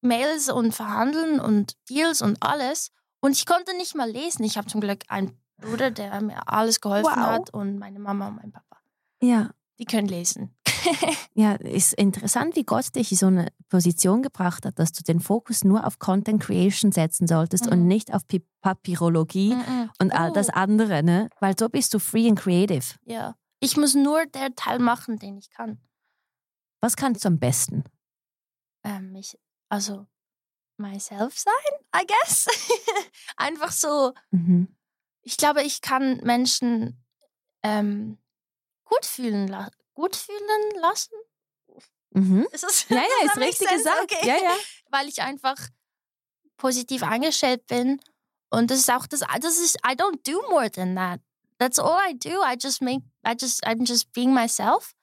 Mails und Verhandeln und Deals und alles. Und ich konnte nicht mal lesen. Ich habe zum Glück einen Bruder, der mir alles geholfen Wow. hat und meine Mama und mein Papa. Ja. Die können lesen. Ja, ist interessant, wie Gott dich in so eine Position gebracht hat, dass du den Fokus nur auf Content Creation setzen solltest Mhm. und nicht auf Pi- Papyrologie Mhm. und all das Oh. andere, ne? Weil so bist du free and creative. Ja. Ich muss nur der Teil machen, den ich kann. Was kannst du am besten? ähm, ich, also myself sein, I guess. Einfach so, Mhm. ich glaube, ich kann Menschen ähm, gut fühlen, gut fühlen lassen. Mhm. Ist das, Ja, ja, ist richtig sense? gesagt. Okay. Ja, ja. Weil ich einfach positiv eingestellt bin. Und das ist auch das, das ist, I don't do more than that. That's all I do. I just make, I just, I'm just being myself.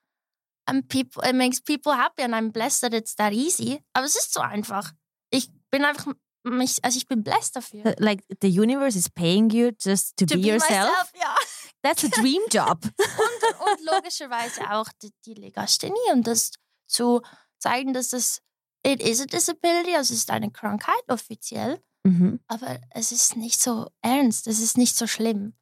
And people, it makes people happy and I'm blessed that it's that easy. Aber es ist so einfach. Ich bin einfach, mich, also ich bin blessed dafür. Like the universe is paying you just to, be, yourself. myself, ja. That's a dream job. Und logischerweise auch die, die Legasthenie und das zu zeigen, dass das, it is a disability, also es ist eine Krankheit offiziell. mhm. Aber es ist nicht so ernst, es ist nicht so schlimm.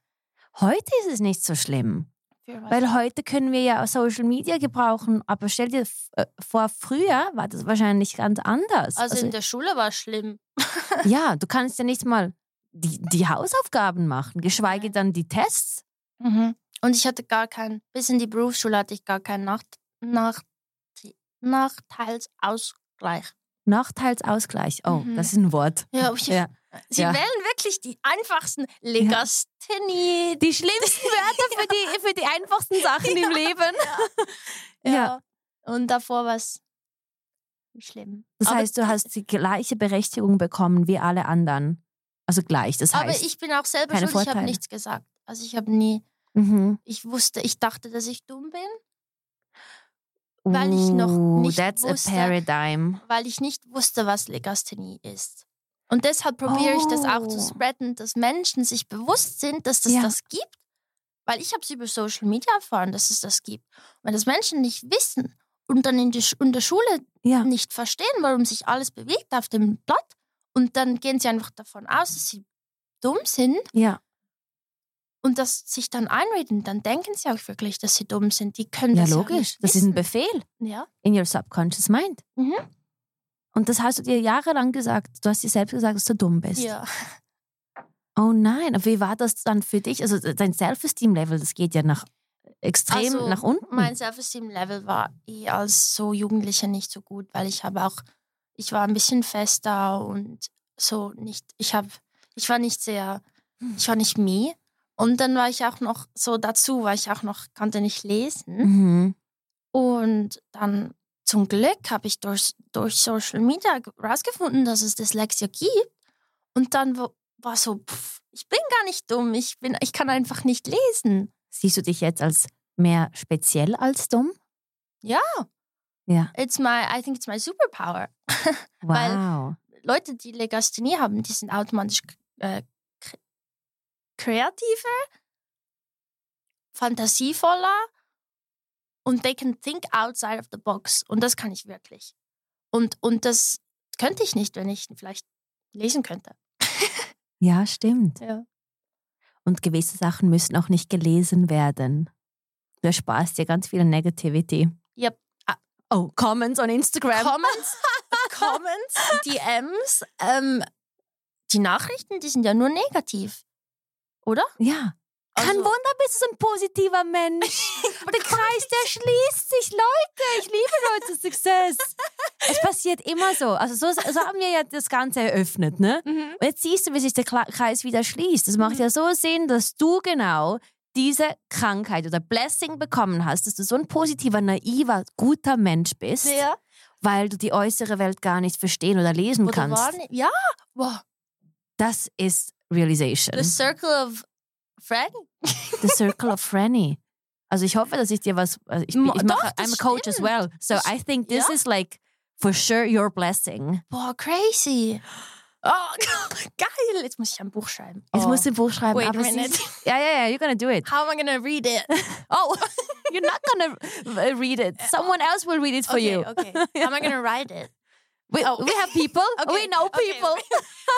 Heute ist es nicht so schlimm. Weil heute können wir ja Social Media gebrauchen, aber stell dir äh, vor, früher war das wahrscheinlich ganz anders. also in der Schule war es schlimm. ja, du kannst ja nicht mal die, die Hausaufgaben machen, geschweige dann die Tests. Und ich hatte gar keinen, bis in die Berufsschule hatte ich gar keinen Nacht, Nacht, Nachteilsausgleich. Nachteilsausgleich. Oh, Mhm. das ist ein Wort. Ja, ich, Ja. Sie Ja. wählen wirklich die einfachsten Legasthenie. Die schlimmsten Wörter für die, für die einfachsten Sachen im Leben. Ja. Und davor was schlimm. Das aber, heißt, du hast die gleiche Berechtigung bekommen wie alle anderen. Also gleich, das heißt. aber ich bin auch selber schuld, ich habe Vorteile. nichts gesagt. Also ich habe nie, mhm. ich wusste, ich dachte, dass ich dumm bin, Weil ich noch nicht wusste- weil ich nicht wusste, was Legasthenie ist. Und deshalb probiere ich das auch zu Oh. spreaden, dass Menschen sich bewusst sind, dass das Ja. das gibt. Weil ich habe es über Social Media erfahren, dass es das gibt. Und wenn das Menschen nicht wissen und dann in, die, in der Schule Ja. nicht verstehen, warum sich alles bewegt auf dem Blatt, und dann gehen sie einfach davon aus, dass sie dumm sind Ja. Und das sich dann einreden, dann denken sie auch wirklich, dass sie dumm sind. Die können Ja, das logisch. Das ist ein. Befehl Ja. in your subconscious mind. Mhm. Und das hast du dir jahrelang gesagt. Du hast dir selbst gesagt, dass du dumm bist. ja. Oh nein, aber wie war das dann für dich? Also dein Self-Esteem-Level, das geht ja nach extrem Also, nach unten. Mein Self-Esteem-Level war eh als so Jugendliche nicht so gut, weil ich habe auch, ich war ein bisschen fester und so nicht, ich habe, ich war nicht sehr, ich war nicht me. Und dann war ich auch noch so dazu, war ich auch noch, konnte nicht lesen. mhm. Und dann zum Glück habe ich durch, durch Social Media rausgefunden, dass es Dyslexia gibt. Und dann wa- war so, pff, ich bin gar nicht dumm, ich, bin, ich kann einfach nicht lesen. Siehst du dich jetzt als mehr speziell als dumm? Ja. Ja. It's my, I think it's my superpower. Weil- Wow. Leute, die Legasthenie haben, die sind automatisch äh, kreativer, fantasievoller und they can think outside of the box. Und das kann ich wirklich. Und, und das könnte ich nicht, wenn ich vielleicht lesen könnte. Ja, stimmt. Ja. Und gewisse Sachen müssen auch nicht gelesen werden. Du ersparst dir ganz viel Negativity. Yep. Oh, Comments on Instagram. Comments, Comments, DMs, ähm, die Nachrichten, die sind ja nur negativ. Oder? ja. Kein Also- Wunder, bist du so ein positiver Mensch. der Kreis, der schließt sich, Leute. Ich liebe Leute Success. es passiert immer so. Also so, so haben wir ja das Ganze eröffnet, ne? Mhm. Und jetzt siehst du, wie sich der Kreis wieder schließt. Das macht Mhm. ja so Sinn, dass du genau diese Krankheit oder Blessing bekommen hast, dass du so ein positiver, naiver, guter Mensch bist, Ja. weil du die äußere Welt gar nicht verstehen oder lesen Oder kannst. wahrne- ja. Wow. Das ist Realization. The Circle of Freddy. The Circle of Franny. Also ich hoffe, dass ich dir was. Also ich, ich doch, mache, I'm a coach as well. So I think this ja. is like for sure your blessing. Boah, crazy. Oh, geil. Jetzt muss ich ein Buch schreiben. Jetzt oh. musst du ein Buch schreiben. Wait a aber sie- minute. Ja, ja, ja, you're gonna do it. How am I gonna read it? Oh, you're not gonna uh, read it. Someone else will read it for okay, you. okay. How am I gonna write it? We, Oh. we have people. Okay, We know okay, people.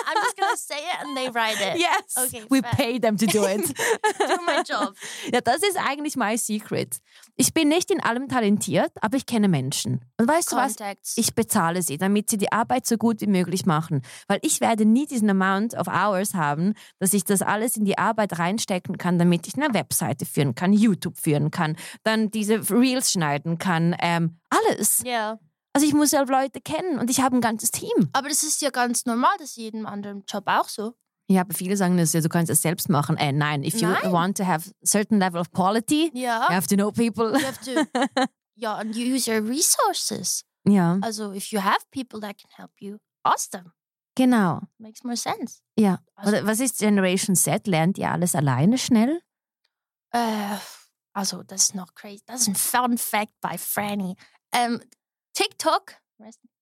I'm just gonna say it and they write it. Yes. Okay, we fair. pay them to do it. Do my job. Ja, das ist eigentlich my secret. Ich bin nicht in allem talentiert, aber ich kenne Menschen. Und weißt du was? Contacts. Ich bezahle sie, damit sie die Arbeit so gut wie möglich machen. Weil ich werde nie diesen Amount of hours haben, dass ich das alles in die Arbeit reinstecken kann, damit ich eine Webseite führen kann, YouTube führen kann, dann diese Reels schneiden kann, ähm, alles. Ja. Also ich muss ja Leute kennen und ich habe ein ganzes Team. Aber das ist ja ganz normal, das ist jedem anderen Job auch so. Ja, aber viele sagen das ja, du kannst es selbst machen. Äh, nein, if you Nein. want to have certain level of quality, Ja. you have to know people. You have to, ja, and you use your resources. Ja, Also, if you have people that can help you, ask them. genau. Makes more sense. Ja. Also- was ist Generation Z? Lernt ihr alles alleine schnell? Äh, also, das ist noch crazy. Das ist ein Fun Fact bei Franny. Ähm, TikTok,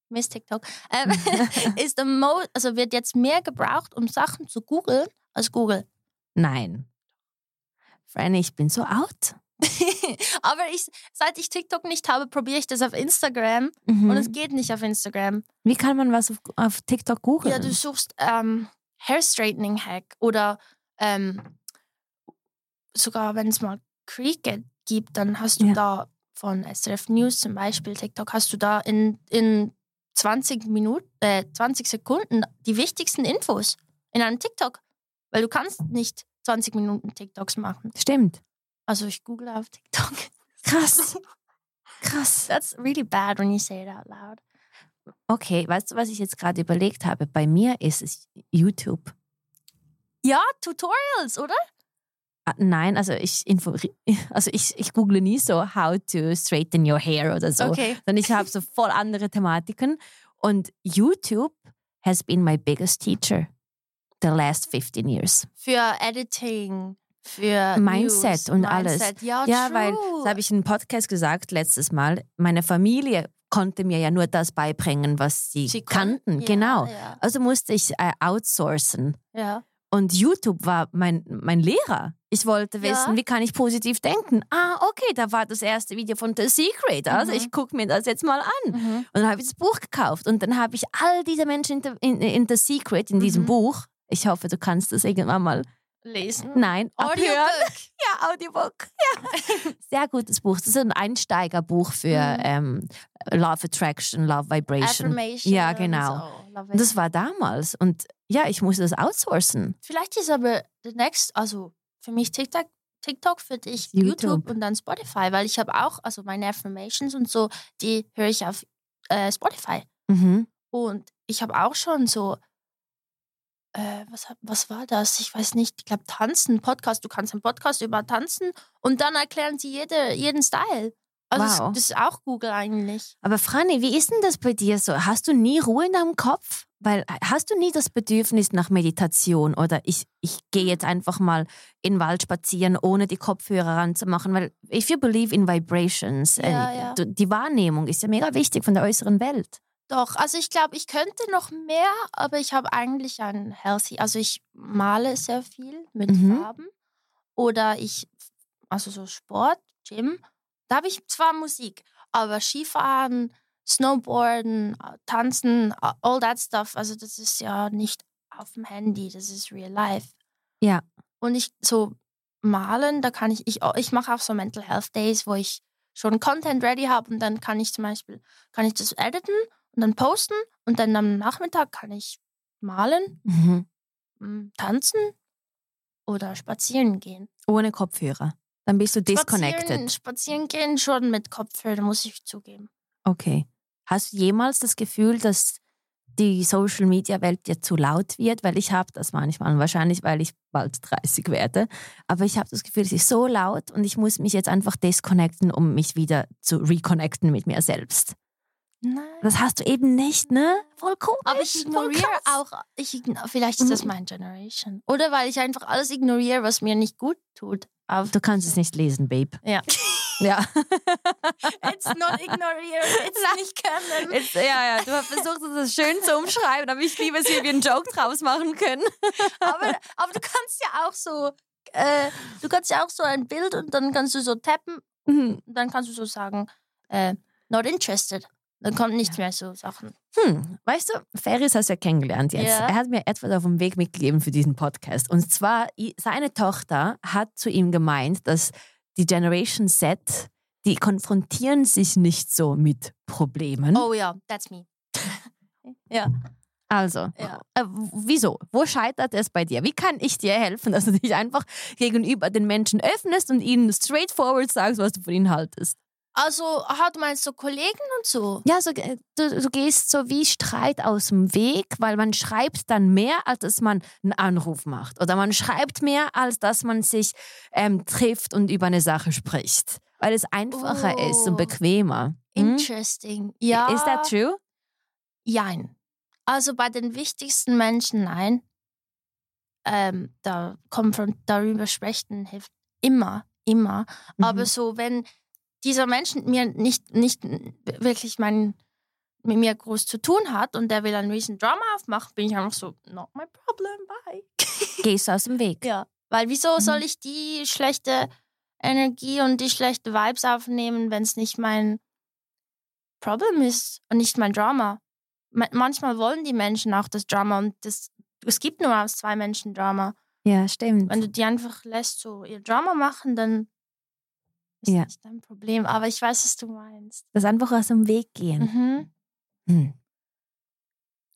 Miss TikTok, ähm, ist the also wird jetzt mehr gebraucht, um Sachen zu googeln, als Google. Nein. Franny, ich bin so out. Aber ich, seit ich TikTok nicht habe, probiere ich das auf Instagram Mhm. und es geht nicht auf Instagram. Wie kann man was auf, auf TikTok googeln? Ja, du suchst ähm, Hair Straightening Hack oder ähm, sogar wenn es mal Cricket gibt, dann hast du Ja. da von SRF News zum Beispiel, TikTok, hast du da in, in 20 Minuten, äh, 20 Sekunden die wichtigsten Infos in einem TikTok. Weil du kannst nicht 20 Minuten TikToks machen. Stimmt. Also ich google auf TikTok. Krass. Krass. That's really bad when you say it out loud. Okay, weißt du, was ich jetzt gerade überlegt habe? Bei mir ist es YouTube. Ja, Tutorials, oder? Ah, Nein, also ich info also ich, ich google nie so how to straighten your hair oder so. Okay. Sondern ich habe so voll andere Thematiken. Und YouTube has been my biggest teacher the last 15 years. Für Editing, für Mindset News, und alles. Mindset. Ja, Ja, true. weil, das habe ich in einem Podcast gesagt letztes Mal, meine Familie konnte mir ja nur das beibringen, was sie, Sie kannten. ja, genau. Ja, Also musste ich äh, outsourcen. ja. Und YouTube war mein, mein Lehrer. Ich wollte wissen, Ja. wie kann ich positiv denken? Ah, okay, da war das erste Video von The Secret. Also Mhm. ich gucke mir das jetzt mal an. Mhm. Und dann habe ich das Buch gekauft. Und dann habe ich all diese Menschen in, The- in, in The Secret, in diesem Mhm. Buch. Ich hoffe, du kannst das irgendwann mal. Lesen. Nein. Audiobook. Ja, Audiobook. Ja. Sehr gutes Buch. Das ist ein Einsteigerbuch für Mhm. ähm, Love Attraction, Love Vibration. Affirmation. Ja, genau. So. Das war damals. Und ja, ich musste das outsourcen. Vielleicht ist aber the next, also für mich TikTok, TikTok für dich YouTube. YouTube. und dann Spotify, weil ich habe auch, also meine Affirmations und so, die höre ich auf äh, Spotify. Mhm. Und ich habe auch schon so, äh, was, was war das? Ich weiß nicht, ich glaube Tanzen, Podcast, du kannst einen Podcast über Tanzen und dann erklären sie jede, jeden Style. Also Wow. das, ist auch Google eigentlich. Aber Franny, wie ist denn das bei dir so? Hast du nie Ruhe in deinem Kopf? Weil äh, hast du nie das Bedürfnis nach Meditation oder ich, ich gehe jetzt einfach mal in den Wald spazieren, ohne die Kopfhörer ranzumachen? Weil if you believe in vibrations, äh, Ja, ja. du- die Wahrnehmung ist ja mega wichtig von der äußeren Welt. Doch, also ich glaube, ich könnte noch mehr, aber ich habe eigentlich ein healthy, also ich male sehr viel mit Mhm. Farben oder ich, also so Sport, Gym, da habe ich zwar Musik, aber Skifahren, Snowboarden, äh, Tanzen, all that stuff, also das ist ja nicht auf dem Handy, das ist real life. Ja. Und ich so malen, da kann ich, ich, ich mache auch so Mental Health Days, wo ich schon Content ready habe und dann kann ich zum Beispiel, kann ich das editen und dann posten und dann am Nachmittag kann ich malen, Mhm. mm, tanzen oder spazieren gehen. Ohne Kopfhörer. Dann bist du Spazieren, disconnected. spazieren gehen schon mit Kopfhörer, muss ich zugeben. Okay. Hast du jemals das Gefühl, dass die Social Media Welt dir zu laut wird? Weil ich habe das manchmal, wahrscheinlich weil ich bald 30 werde. Aber ich habe das Gefühl, es ist so laut und ich muss mich jetzt einfach disconnecten, um mich wieder zu reconnecten mit mir selbst. Nein. Das hast du eben nicht, ne? Voll komisch. Aber ich ignoriere auch, ich, vielleicht ist das Mhm. meine Generation. Oder weil ich einfach alles ignoriere, was mir nicht gut tut. Auf Du kannst es nicht lesen, Babe. Ja. Ja. It's not ignorieren, it's nicht können. Jetzt, ja, ja, du hast versucht, das schön zu umschreiben, aber ich liebe es, wie wir einen Joke draus machen können. aber, aber du kannst ja auch so, äh, du kannst ja auch so ein Bild und dann kannst du so tappen Mhm. und dann kannst du so sagen, äh, not interested. Dann kommt nicht mehr so Sachen. Hm, weißt du, Ferris hast du ja kennengelernt jetzt. Ja. Er hat mir etwas auf dem Weg mitgegeben für diesen Podcast. Und zwar, seine Tochter hat zu ihm gemeint, dass die Generation Z, die konfrontieren sich nicht so mit Problemen. Oh ja, that's me. ja. Also, Ja. äh, wieso? Wo scheitert es bei dir? Wie kann ich dir helfen, dass du dich einfach gegenüber den Menschen öffnest und ihnen straightforward sagst, was du von ihnen haltest? Also, hat meinst du Kollegen und so? Ja, so, äh, du, du gehst so wie Streit aus dem Weg, weil man schreibt dann mehr, als dass man einen Anruf macht. Oder man schreibt mehr, als dass man sich ähm, trifft und über eine Sache spricht. Weil es einfacher ist und Oh. bequemer. Hm? Interesting. Ja. Is that true? Jein. Also bei den wichtigsten Menschen nein. Ähm, da konfront darüber sprechen hilft immer, immer. Aber Mhm. so, wenn dieser Mensch mir nicht, nicht wirklich mein, mit mir groß zu tun hat und der will einen riesen Drama aufmachen, bin ich einfach so, not my problem, bye. Gehst aus dem Weg? Ja. Weil wieso Mhm. soll ich die schlechte Energie und die schlechte Vibes aufnehmen, wenn es nicht mein Problem ist und nicht mein Drama? Ma- Manchmal wollen die Menschen auch das Drama und das, es gibt nur aus zwei Menschen Drama. Ja, stimmt. Wenn du die einfach lässt, so ihr Drama machen, dann ist Ja. nicht dein Problem. Aber ich weiß, was du meinst. Das einfach aus dem Weg gehen. Mhm. Hm.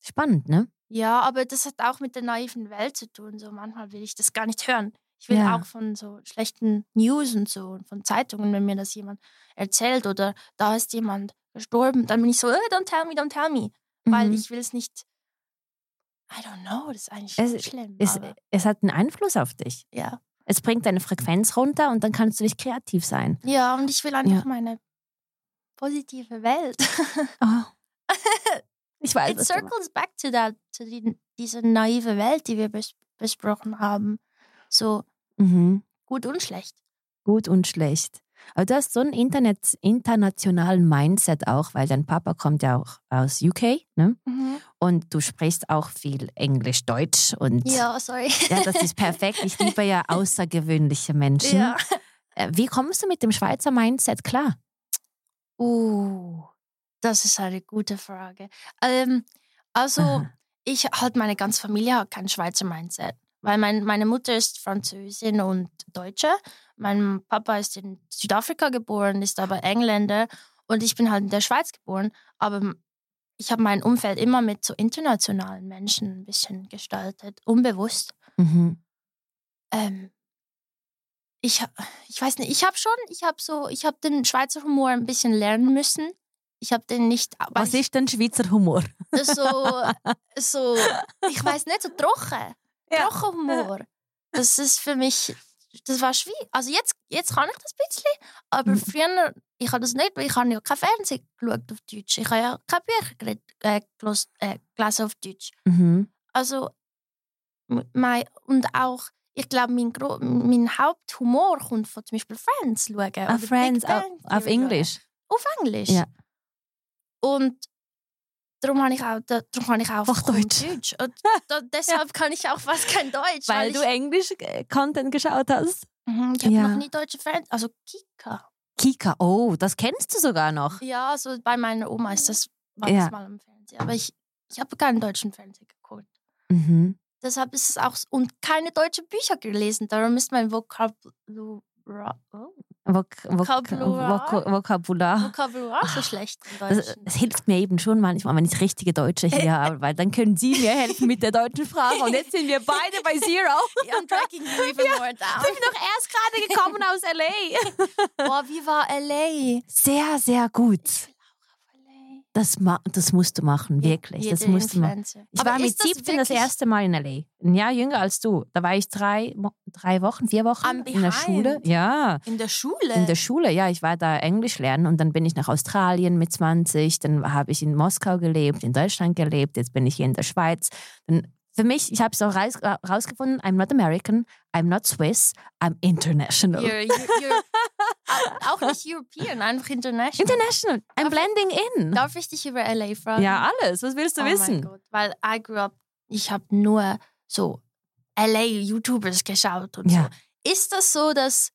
Spannend, ne? Ja, aber das hat auch mit der naiven Welt zu tun. So manchmal will ich das gar nicht hören. Ich will Ja. auch von so schlechten News und so und von Zeitungen, wenn mir das jemand erzählt oder da ist jemand gestorben, dann bin ich so, äh, don't tell me, don't tell me. Weil Mhm. ich will es nicht. I don't know, das ist eigentlich Es- schlimm. es, es hat einen Einfluss auf dich. ja. Es bringt deine Frequenz runter und dann kannst du dich kreativ sein. Ja, und ich will einfach Ja. meine positive Welt. Oh. Ich weiß, It circles back to that, to die, diese naive Welt, die wir bes besprochen haben. So Mhm. gut und schlecht. Gut und schlecht. Aber du hast so einen Internet, internationalen Mindset auch, weil dein Papa kommt ja auch aus UK, ne? Und du sprichst auch viel Englisch, Deutsch und Ja, sorry. ja, das ist perfekt. Ich liebe ja außergewöhnliche Menschen. Ja. Äh, Wie kommst du mit dem Schweizer Mindset klar? Uh, das ist eine gute Frage. Ähm, also, Aha. ich halt meine ganze Familie hat kein Schweizer Mindset. Weil mein, meine Mutter ist Französin und Deutsche. Mein Papa ist in Südafrika geboren, ist aber Engländer. Und ich bin halt in der Schweiz geboren. Aber ich habe mein Umfeld immer mit so internationalen Menschen ein bisschen gestaltet, unbewusst. Mhm. Ähm, ich, ich weiß nicht, ich habe schon, ich habe so, ich habe den Schweizer Humor ein bisschen lernen müssen. Ich habe den nicht, weil Was ist denn Schweizer Humor? so, so, ich weiß nicht, so trocken, Ja. trocken Humor. Das ist für mich, das war schwierig. Also jetzt, jetzt kann ich das ein bisschen, aber Mhm. früher, ich habe das nicht, weil ich habe ja kein Fernsehen geschaut auf Deutsch. Ich habe ja keine Bücher geredet, äh, äh, gelesen auf Deutsch. Mhm. Also, mein, und auch, ich glaube, mein, mein Haupthumor kommt von zum Beispiel Friends schauen. Ah, Friends auf, auf Englisch. Auf Englisch. Ja. Und darum habe ich auch, da- darum kann ich auch Deutsch. Deutsch. Und da, deshalb kann ich auch fast kein Deutsch. Weil ich, du Englisch-Content geschaut hast. Mhm, ich habe Ja. noch nie deutsche Friends, also Kika. Kika, oh, das kennst du sogar noch. Ja, so bei meiner Oma ist das, Ja. mal im Fernsehen. Aber ich, ich habe keinen deutschen Fernsehen geguckt. Mhm. Deshalb ist es auch und keine deutschen Bücher gelesen. Darum ist mein Vokabular, oh, Vok Vok Vokabular. Vok Vokabular. Vokabular so schlecht im Das, hilft mir eben schon manchmal, wenn ich richtige Deutsche hier habe, weil dann können Sie mir helfen mit der deutschen Sprache. Und jetzt sind wir beide bei Zero. I'm dragging you even more down. Ich bin doch erst gerade gekommen aus LA. Boah, wie war LA? Sehr, sehr gut. Das, das musst du machen, wirklich. das musst du machen. Ich war mit 17 das erste Mal in LA. Ein Jahr jünger als du. Da war ich drei, drei Wochen, vier Wochen I'm in der. Schule. Ja, In der Schule? in der Schule. Ja, ich war da Englisch lernen und dann bin ich nach Australien mit 20. Dann habe ich in Moskau gelebt, in Deutschland gelebt. Jetzt bin ich hier in der Schweiz. Dann für mich, ich habe es auch raus, rausgefunden, I'm not American, I'm not Swiss, I'm international. You're, you're, you're, au- auch nicht European, einfach international. International, I'm Darf- blending in. Darf ich dich über LA fragen? Ja, alles. Was willst du oh wissen? Mein Gott, weil I grew up, ich habe nur so LA-YouTubers geschaut und Ja. so. Ist das so, dass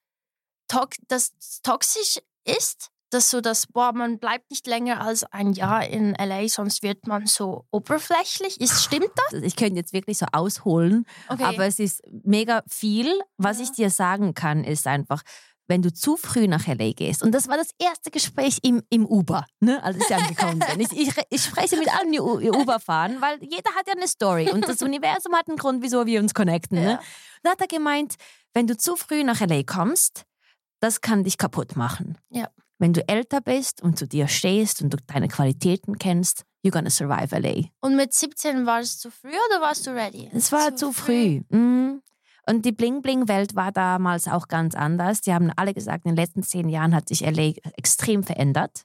tox das toxisch ist? Dass so, dass, boah, man bleibt nicht länger als ein Jahr in LA, sonst wird man so oberflächlich. Ist, stimmt das? Ich könnte jetzt wirklich so ausholen, Okay. aber es ist mega viel. Was Ja. ich dir sagen kann, ist einfach, wenn du zu früh nach LA gehst, und das war das erste Gespräch im, im Uber, ne, als ich angekommen bin. Ich, ich, ich spreche mit allen, die Uber fahren, weil jeder hat ja eine Story und das Universum hat einen Grund, wieso wir uns connecten. Ne? Ja. Da hat er gemeint, wenn du zu früh nach LA kommst, das kann dich kaputt machen. Ja. Wenn du älter bist und zu dir stehst und du deine Qualitäten kennst, you're gonna survive LA. Und mit 17 war es zu früh oder warst du ready? Es war zu, früh. Mhm. Und die Bling-Bling-Welt war damals auch ganz anders. Die haben alle gesagt, in den letzten zehn Jahren hat sich LA extrem verändert.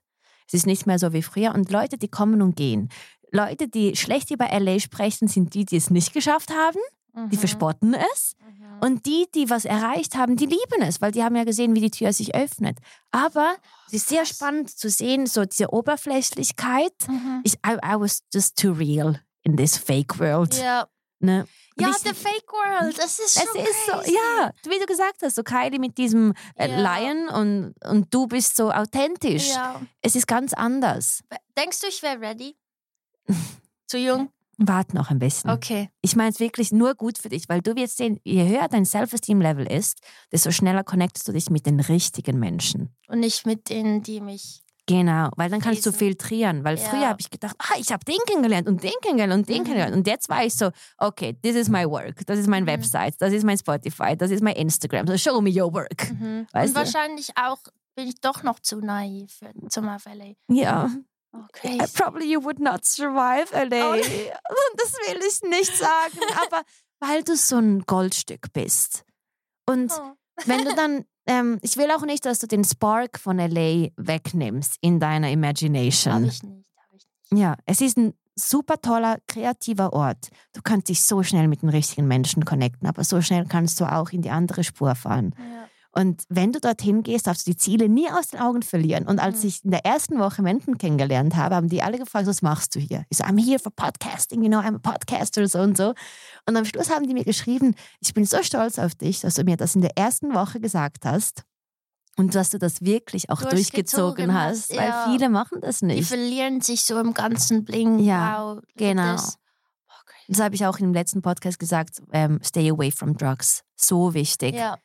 Es ist nicht mehr so wie früher. Und Leute, die kommen und gehen. Leute, die schlecht über LA sprechen, sind die, die es nicht geschafft haben. Die Mhm. verspotten es. Mhm. Und die, die was erreicht haben, die lieben es, weil die haben ja gesehen, wie die Tür sich öffnet. Aber es ist sehr spannend zu sehen, so diese Oberflächlichkeit. Mhm. Ich, I, I was just too real in this fake world. Ja, Ne? Ja the fake world, das ist Es schon ist so, ja, wie du gesagt hast, so Kylie mit diesem äh, Ja. Lion und, und du bist so authentisch. ja. Es ist ganz anders. Denkst du, ich wäre ready? Zu jung? Warte noch ein bisschen. Okay. Ich meine es wirklich nur gut für dich, weil du wirst sehen, je höher dein Self-Esteem-Level ist, desto schneller connectest du dich mit den richtigen Menschen. Und nicht mit denen, die mich. Genau, weil dann kannst du Lesen. filtrieren. Weil Ja. früher habe ich gedacht, ah, ich habe den kennengelernt und den kennengelernt und den Mhm. kennengelernt. Und jetzt war ich so, okay, this is my work, das ist mein Mhm. Website, das ist mein Spotify, das ist mein Instagram. So show me your work. Mhm. Und du? wahrscheinlich auch bin ich doch noch zu naiv für, zum FLA. Ja. Okay. Probably you would not survive LA. Oh. Das will ich nicht sagen, aber weil du so ein Goldstück bist. Und Oh. wenn du dann, ähm, ich will auch nicht, dass du den Spark von LA wegnimmst in deiner Imagination. Habe ich nicht. Hab ich nicht. Ja, es ist ein super toller, kreativer Ort. Du kannst dich so schnell mit den richtigen Menschen connecten, aber so schnell kannst du auch in die andere Spur fahren. Ja. Und wenn du dorthin gehst, darfst du die Ziele nie aus den Augen verlieren. Und als Mhm. ich in der ersten Woche Menschen kennengelernt habe, haben die alle gefragt, was machst du hier? Ich so, I'm here for podcasting, you know, I'm a podcaster, so und so. Und am Schluss haben die mir geschrieben, ich bin so stolz auf dich, dass du mir das in der ersten Woche gesagt hast. Und dass du das wirklich auch durchgezogen, Durchgezogen hast, weil ja. viele machen das Die nicht. verlieren sich so im ganzen Bling. Ja, wow, genau. crazy. Das habe ich auch im letzten Podcast gesagt, ähm, stay away from drugs. So wichtig. Ja.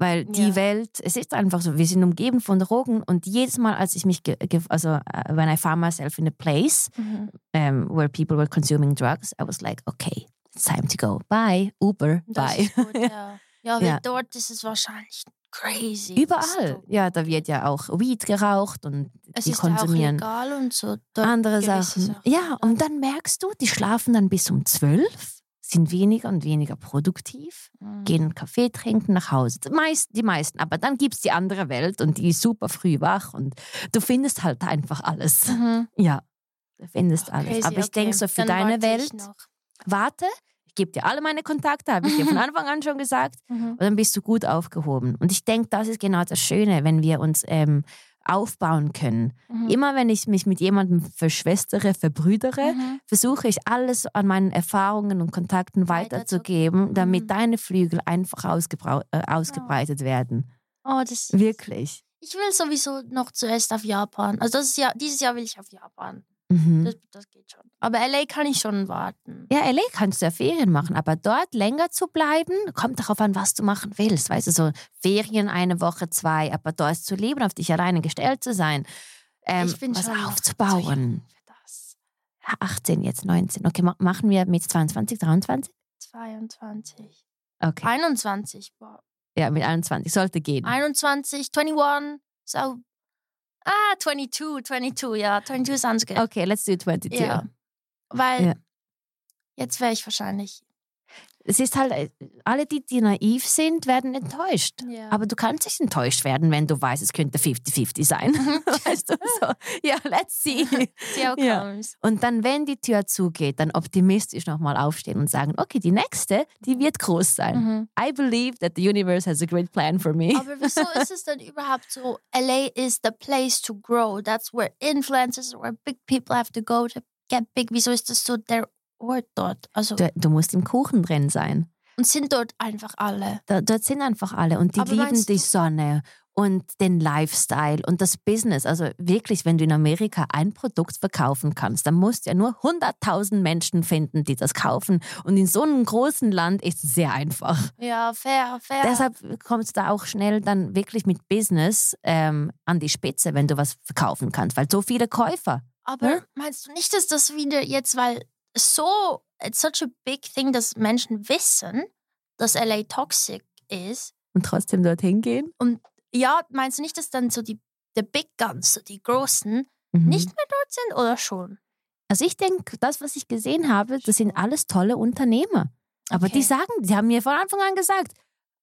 Weil die Ja. Welt, es ist einfach so, wir sind umgeben von Drogen und jedes Mal, als ich mich, also uh, when I found myself in a place Mhm. um, where people were consuming drugs, I was like, okay, it's time to go. Bye, Uber, Das bye. gut, ja. Ja, weil Ja. dort ist es wahrscheinlich crazy. Überall. Ja, da wird ja auch Weed geraucht und Es die ist ja auch konsumieren legal und so. Dort andere gewisse Sachen. Ja, und dann merkst du, die schlafen dann bis um zwölf, sind weniger und weniger produktiv. Mhm. gehen einen Kaffee trinken, nach Hause. Die meisten, die meisten. Aber dann gibt es die andere Welt und die ist super früh wach und du findest halt einfach alles. Mhm. Ja, du findest alles. Crazy, Aber ich denke okay. so, für Dann deine Welt, warte, ich gebe dir alle meine Kontakte, habe ich dir von Anfang an schon gesagt. Mhm. Und dann bist du gut aufgehoben. Und ich denke, das ist genau das Schöne, wenn wir uns ähm, aufbauen können. Mhm. Immer wenn ich mich mit jemandem verschwestere, verbrüdere, Mhm. versuche ich alles an meinen Erfahrungen und Kontakten weiterzugeben, damit Mhm. deine Flügel einfach äh, ausgebreitet werden. Oh, das Wirklich. Ich will sowieso noch zuerst auf Japan. Also das ist ja, dieses Jahr will ich auf Japan. Mhm. Das, das geht schon. Aber LA kann ich schon warten. Ja, LA kannst du ja Ferien machen, aber dort länger zu bleiben, kommt darauf an, was du machen willst. Weißt du, so Ferien eine Woche, zwei, aber dort zu leben, auf dich alleine gestellt zu sein, ähm, ich bin was aufzubauen. für das. Ja, 18, jetzt 19. Okay, ma machen wir mit 22, 23? 22. Okay. 21. Boah. Ja, mit 21. Sollte gehen. 21, 21. So. Ah, 22, 22, ja. 22 sounds good. Okay, let's do 22. Ja. Weil Ja. jetzt wäre ich wahrscheinlich. Es ist halt, äh, alle, die, die naiv sind, werden enttäuscht. Ja. Aber du kannst nicht enttäuscht werden, wenn du weißt, es könnte 50-50 sein. weißt du, so, ja, let's see. See how Ja. comes. Und dann, wenn die Tür zugeht, dann optimistisch nochmal aufstehen und sagen, okay, die nächste, die wird groß sein. Mhm. I believe that the universe has a great plan for me. Aber wieso ist es denn überhaupt so? LA is the place to grow. That's where influencers, where big people have to go to get big. Wieso ist das so der Ort dort? Also, Du, du musst im Kuchen drin sein. und sind dort einfach alle. Da, dort sind einfach alle und die Aber lieben die Sonne und den Lifestyle und das Business. Also wirklich, wenn du in Amerika ein Produkt verkaufen kannst, dann musst du ja nur 100.000 Menschen finden, die das kaufen. Und in so einem großen Land ist es sehr einfach. Ja, fair, fair. Deshalb kommst du da auch schnell dann wirklich mit Business ähm, an die Spitze, wenn du was verkaufen kannst, weil so viele Käufer. Aber Ja? meinst du nicht, dass das wieder jetzt, weil so, it's such a big thing, dass Menschen wissen, dass LA toxic ist. Und trotzdem dorthin gehen? Ja, meinst du nicht, dass dann so die, the big guns, so die großen, Mhm. nicht mehr dort sind oder schon? Also ich denke, das, was ich gesehen habe, das sind alles tolle Unternehmer. Aber Okay. die sagen, die haben mir von Anfang an gesagt,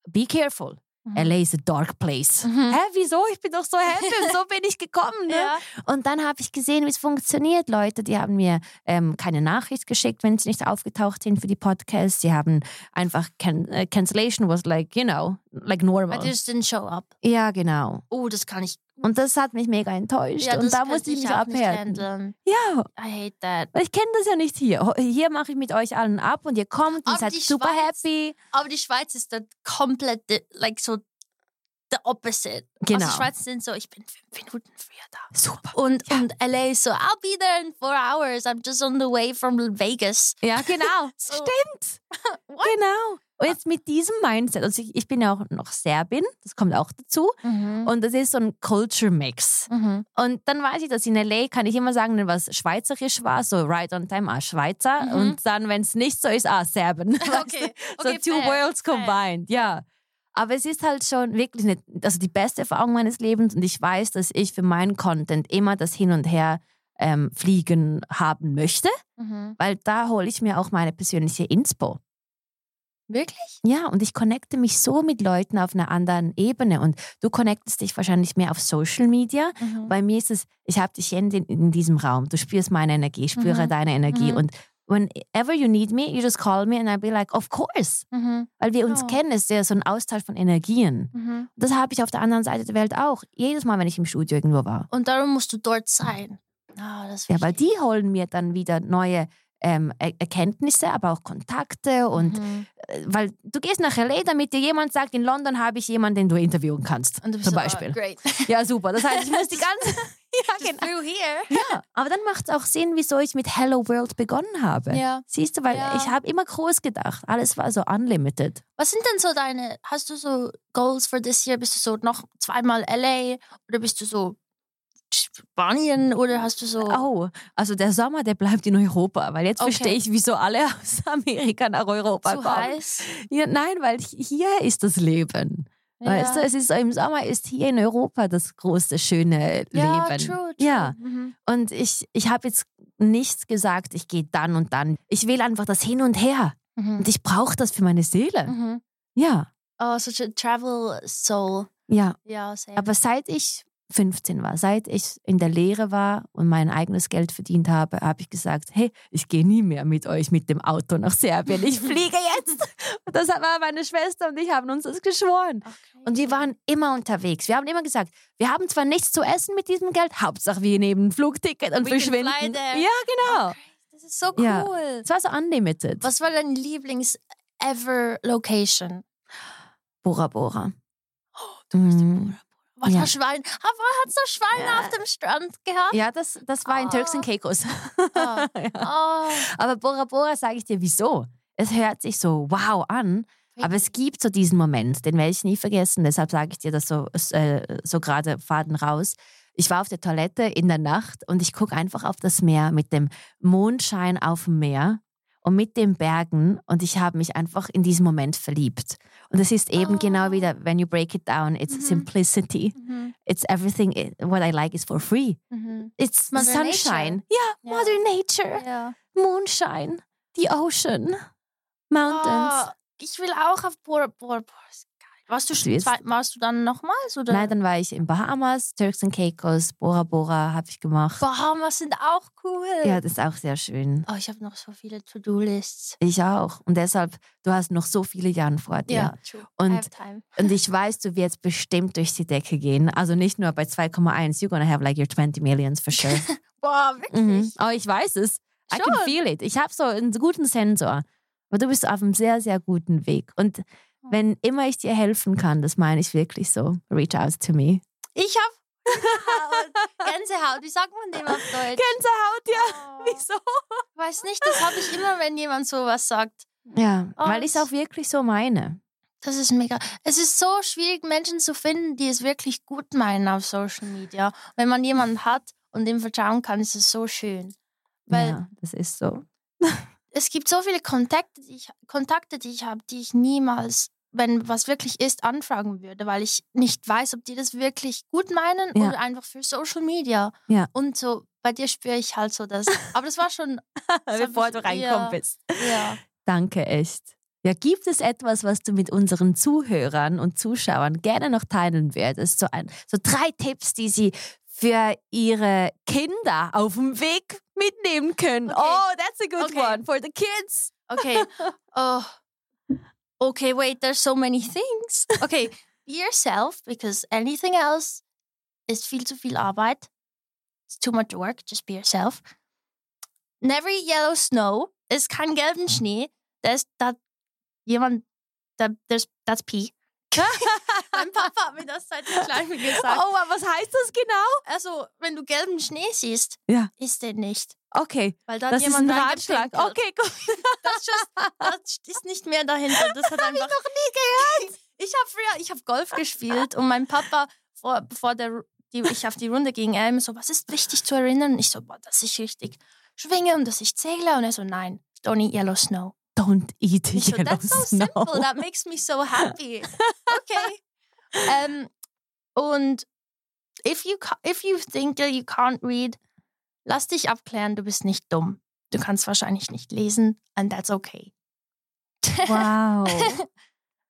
be careful. Mhm. LA is a dark place. Mhm. Hä, wieso? Ich bin doch so happy und so bin ich gekommen. Ne? Ja. Und dann habe ich gesehen, wie es funktioniert. Leute, die haben mir ähm, keine Nachricht geschickt, wenn sie nicht aufgetaucht sind für die Podcasts. Sie haben einfach can äh, Cancellation was like, you know, like normal. I just didn't show up. Ja, genau. Oh, das kann ich. Und das hat mich mega enttäuscht. Ja, und da musste ich mich abhärten. Ja, I hate that. ich kenne das ja nicht hier. Hier mache ich mit euch allen ab und ihr kommt und Aber seid super Schweiz- happy. Aber die Schweiz ist dann komplett, like so, the opposite. Genau. Also die Schweiz sind so, ich bin fünf Minuten früher da. Super. Und, und LA ist so, I'll be there in four hours. I'm just on the way from Vegas. Ja, genau. So- Stimmt. Genau. Und jetzt mit diesem Mindset, also ich, ich bin ja auch noch Serbin, das kommt auch dazu. Mhm. Und das ist so ein Culture Mix. Mhm. Und dann weiß ich, dass in LA kann ich immer sagen, wenn was schweizerisch war, so right on time, ah, Schweizer. Mhm. Und dann, wenn es nicht so ist, ah, Serben. Okay, So okay, two fair, worlds fair. combined, ja. Aber es ist halt schon wirklich eine, also die beste Erfahrung meines Lebens und ich weiß, dass ich für meinen Content immer das Hin und Her ähm, fliegen haben möchte, Mhm. weil da hole ich mir auch meine persönliche Inspo. Wirklich? Ja, und ich connecte mich so mit Leuten auf einer anderen Ebene. Und du connectest dich wahrscheinlich mehr auf Social Media. Mhm. Bei mir ist es, ich habe dich in, in diesem Raum. Du spürst meine Energie, ich spüre Mhm. deine Energie. Mhm. Und whenever you need me, you just call me and I'll be like, of course. Mhm. Weil wir uns Oh. kennen, ist ja so ein Austausch von Energien. Mhm. Das habe ich auf der anderen Seite der Welt auch. Jedes Mal, wenn ich im Studio irgendwo war. Und darum musst du dort sein. Ist Ja, weil die holen mir dann wieder neue ähm, Er- Erkenntnisse, aber auch Kontakte und Mhm. äh, weil du gehst nach LA, damit dir jemand sagt, in London habe ich jemanden, den du interviewen kannst. Und du bist zum so, oh, Beispiel. great. Ja, super. Das heißt, ich muss die ganze. ja, genau. Ja, aber dann macht es auch Sinn, wieso ich mit Hello World begonnen habe. Ja. Siehst du, weil Ja. ich habe immer groß gedacht. Alles war so unlimited. Was sind denn so deine, hast du so Goals for this year? Bist du so noch zweimal LA oder bist du so Spanien oder hast du so. Oh, also der Sommer, der bleibt in Europa, weil jetzt Okay. verstehe ich, wieso alle aus Amerika nach Europa zu kommen. heiß? Ja, nein, weil hier ist das Leben. Weißt du, es ist im Sommer ist hier in Europa das große, schöne ja, Leben. true, true. Ja. Mhm. Und ich, ich habe jetzt nichts gesagt, ich gehe dann und dann. Ich will einfach das hin und her. Mhm. Und ich brauche das für meine Seele. Mhm. Ja, Oh, such a travel soul. ja. Ja. Aber seit ich 15 war, seit ich in der Lehre war und mein eigenes Geld verdient habe, habe ich gesagt, hey, ich gehe nie mehr mit euch mit dem Auto nach Serbien. Ich fliege jetzt. Und das war meine Schwester und ich haben uns das geschworen. Okay. Und wir waren immer unterwegs. Wir haben immer gesagt, wir haben zwar nichts zu essen mit diesem Geld, Hauptsache wir nehmen ein Flugticket und We verschwinden. Ja, genau. Das ist so cool. Ja. Es war so unlimited. Was war dein Lieblings-ever-Location? Bora Bora. Du bist Mhm. Bora Bora. Was Ja. Schwein? Aber hat so Schweine Ja. auf dem Strand gehabt? Ja, das, das war in Turks and Caicos. Ah. ja. Oh, Aber Bora Bora sage ich dir, wieso? Es hört sich so wow an, aber es gibt so diesen Moment, den werde ich nie vergessen. Deshalb sage ich dir das so, äh, so gerade Faden raus. Ich war auf der Toilette in der Nacht und ich gucke einfach auf das Meer mit dem Mondschein auf dem Meer und mit den Bergen und ich habe mich einfach in diesem Moment verliebt. Und es ist eben Oh. genau wieder, when you break it down, it's Mhm. simplicity. Mhm. It's everything, what I like is for free. Mhm. It's the Mother sunshine. Nature. Ja, Ja. Mother Nature. Ja. Moonshine, the ocean, mountains. Oh, ich will auch auf Bora Bora. Bora. Warst du, zwei, warst du dann nochmals? Oder? Nein, dann war ich in Bahamas, Turks and Caicos, Bora Bora habe ich gemacht. Bahamas sind auch cool. Ja, das ist auch sehr schön. Oh, ich habe noch so viele To-Do-Lists. Ich auch. Und deshalb, du hast noch so viele Jahre vor dir. Ja, true. Und- I have time. Und ich weiß, du wirst bestimmt durch die Decke gehen. Also nicht nur bei 2,1. You're gonna have like your 20 millions for sure. Boah, wirklich? mhm. Oh, ich weiß es. I can Schon? feel it. Ich habe so einen guten Sensor. Aber du bist auf einem sehr, sehr guten Weg. Und wenn immer ich dir helfen kann, das meine ich wirklich so. Reach out to me. Ich habe Gänsehaut. Wie sagt man dem auf Deutsch? Gänsehaut, ja. Oh. Wieso? Weiß nicht, das habe ich immer, wenn jemand sowas sagt. Ja, Oh, weil ich es auch wirklich so meine. Das ist mega. Es ist so schwierig, Menschen zu finden, die es wirklich gut meinen auf Social Media. Wenn man jemanden hat und dem vertrauen kann, ist es so schön. Weil ja, das ist so. Es gibt so viele Kontakte, die ich, Kontakte, die ich habe, die ich niemals, wenn was wirklich ist, anfragen würde, weil ich nicht weiß, ob die das wirklich gut meinen Ja. oder einfach für Social Media. Ja. Und so bei dir spüre ich halt so das. Aber das war schon, Das Bevor du reinkommen bist. ja. Danke, echt. Ja, gibt es etwas, was du mit unseren Zuhörern und Zuschauern gerne noch teilen würdest? So, ein, so drei Tipps, die sie für ihre Kinder auf dem Weg mitnehmen können. Okay. Oh, that's a good Okay. one for the kids. Okay. Oh. Okay, wait, there's so many things. Okay, be yourself because anything else is viel zu viel Arbeit. It's too much work. Just be yourself. Never yellow snow. Ist kein gelben Schnee. Da ist da jemand, da, there's, that's pee. Mein Papa hat mir das seit ich klein bin gesagt. Oh, aber was heißt das genau? Also, wenn du gelben Schnee siehst, Ja. isst den nicht. Okay, Weil da das ist ein Ratschlag. Okay, gut. Das, just, das ist nicht mehr dahinter. Das hat einfach. noch nie gehört. Ich habe früher, ich habe Golf gespielt und mein Papa, vor, bevor der, die, ich auf die Runde ging, er immer so, was ist wichtig zu erinnern? Und ich so, boah, dass ich richtig schwinge und dass ich zähle. Und er so, nein, eat yellow snow. Don't eat yellow that's so snow. simple, that makes me so happy. Okay. ähm, und if you, if you think that you can't read, lass dich abklären, du bist nicht dumm. Du kannst wahrscheinlich nicht lesen and that's okay. Wow.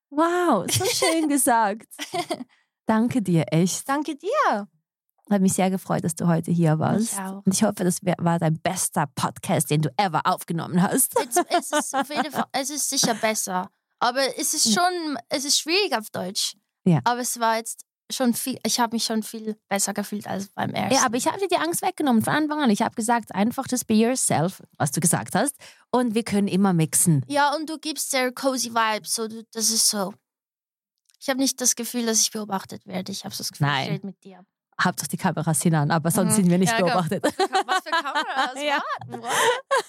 Wow, so schön gesagt. Danke dir, echt. Danke dir. Hat mich sehr gefreut, dass du heute hier warst. Ich auch. Und ich hoffe, das war dein bester Podcast, den du ever aufgenommen hast. Es, es, ist auf jeden Fall, es ist sicher besser. Aber es ist schon, es ist schwierig auf Deutsch. Ja. Aber es war jetzt schon viel, ich habe mich schon viel besser gefühlt als beim ersten. Ja, aber ich habe dir die Angst weggenommen von Anfang an. Ich habe gesagt, einfach just be yourself, was du gesagt hast. Und wir können immer mixen. Ja, und du gibst sehr cozy Vibes. So, das ist so. Ich habe nicht das Gefühl, dass ich beobachtet werde. Ich habe so das Gefühl, Nein. ich rede mit dir. Habt doch die Kameras hinan, aber sonst Mhm. sind wir nicht Ja, genau. beobachtet. Was für Kameras? Ja. What? What?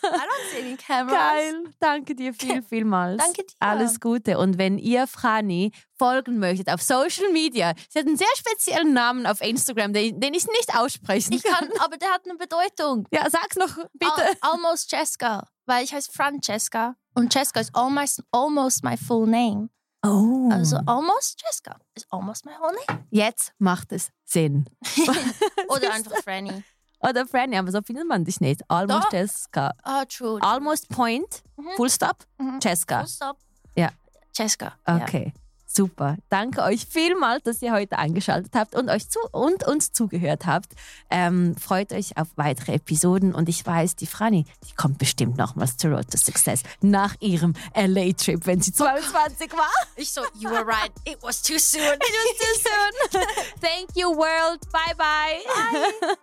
I don't see any cameras. Geil. Danke dir viel, vielmals. Danke dir. Alles Gute. Und wenn ihr Franny folgen möchtet auf Social Media, sie hat einen sehr speziellen Namen auf Instagram, den, den ich nicht aussprechen Ich kann, aber der hat eine Bedeutung. Ja, sag's noch bitte. Al almost Jessica. Weil ich heiße Francesca. Und Jessica ist almost, almost my full name. Oh. Also almost Jessica is almost my whole name. jetzt macht es Sinn. Oder einfach Franny. Oder Franny, aber so findet man dich nicht. Almost Doch. Jessica. Ah, true. Almost Point, Mhm. Full Stop, Mhm. Jessica. Full stop. Ja. Jessica. Ja. Super. Danke euch vielmals, dass ihr heute eingeschaltet habt und euch zu und uns zugehört habt. Ähm, freut euch auf weitere Episoden und ich weiß, die Franny, die kommt bestimmt nochmals zu Road to Success nach ihrem LA-Trip, wenn sie 22 war. Ich so, you were right. It was too soon. It was too soon. Thank you, world. Bye bye.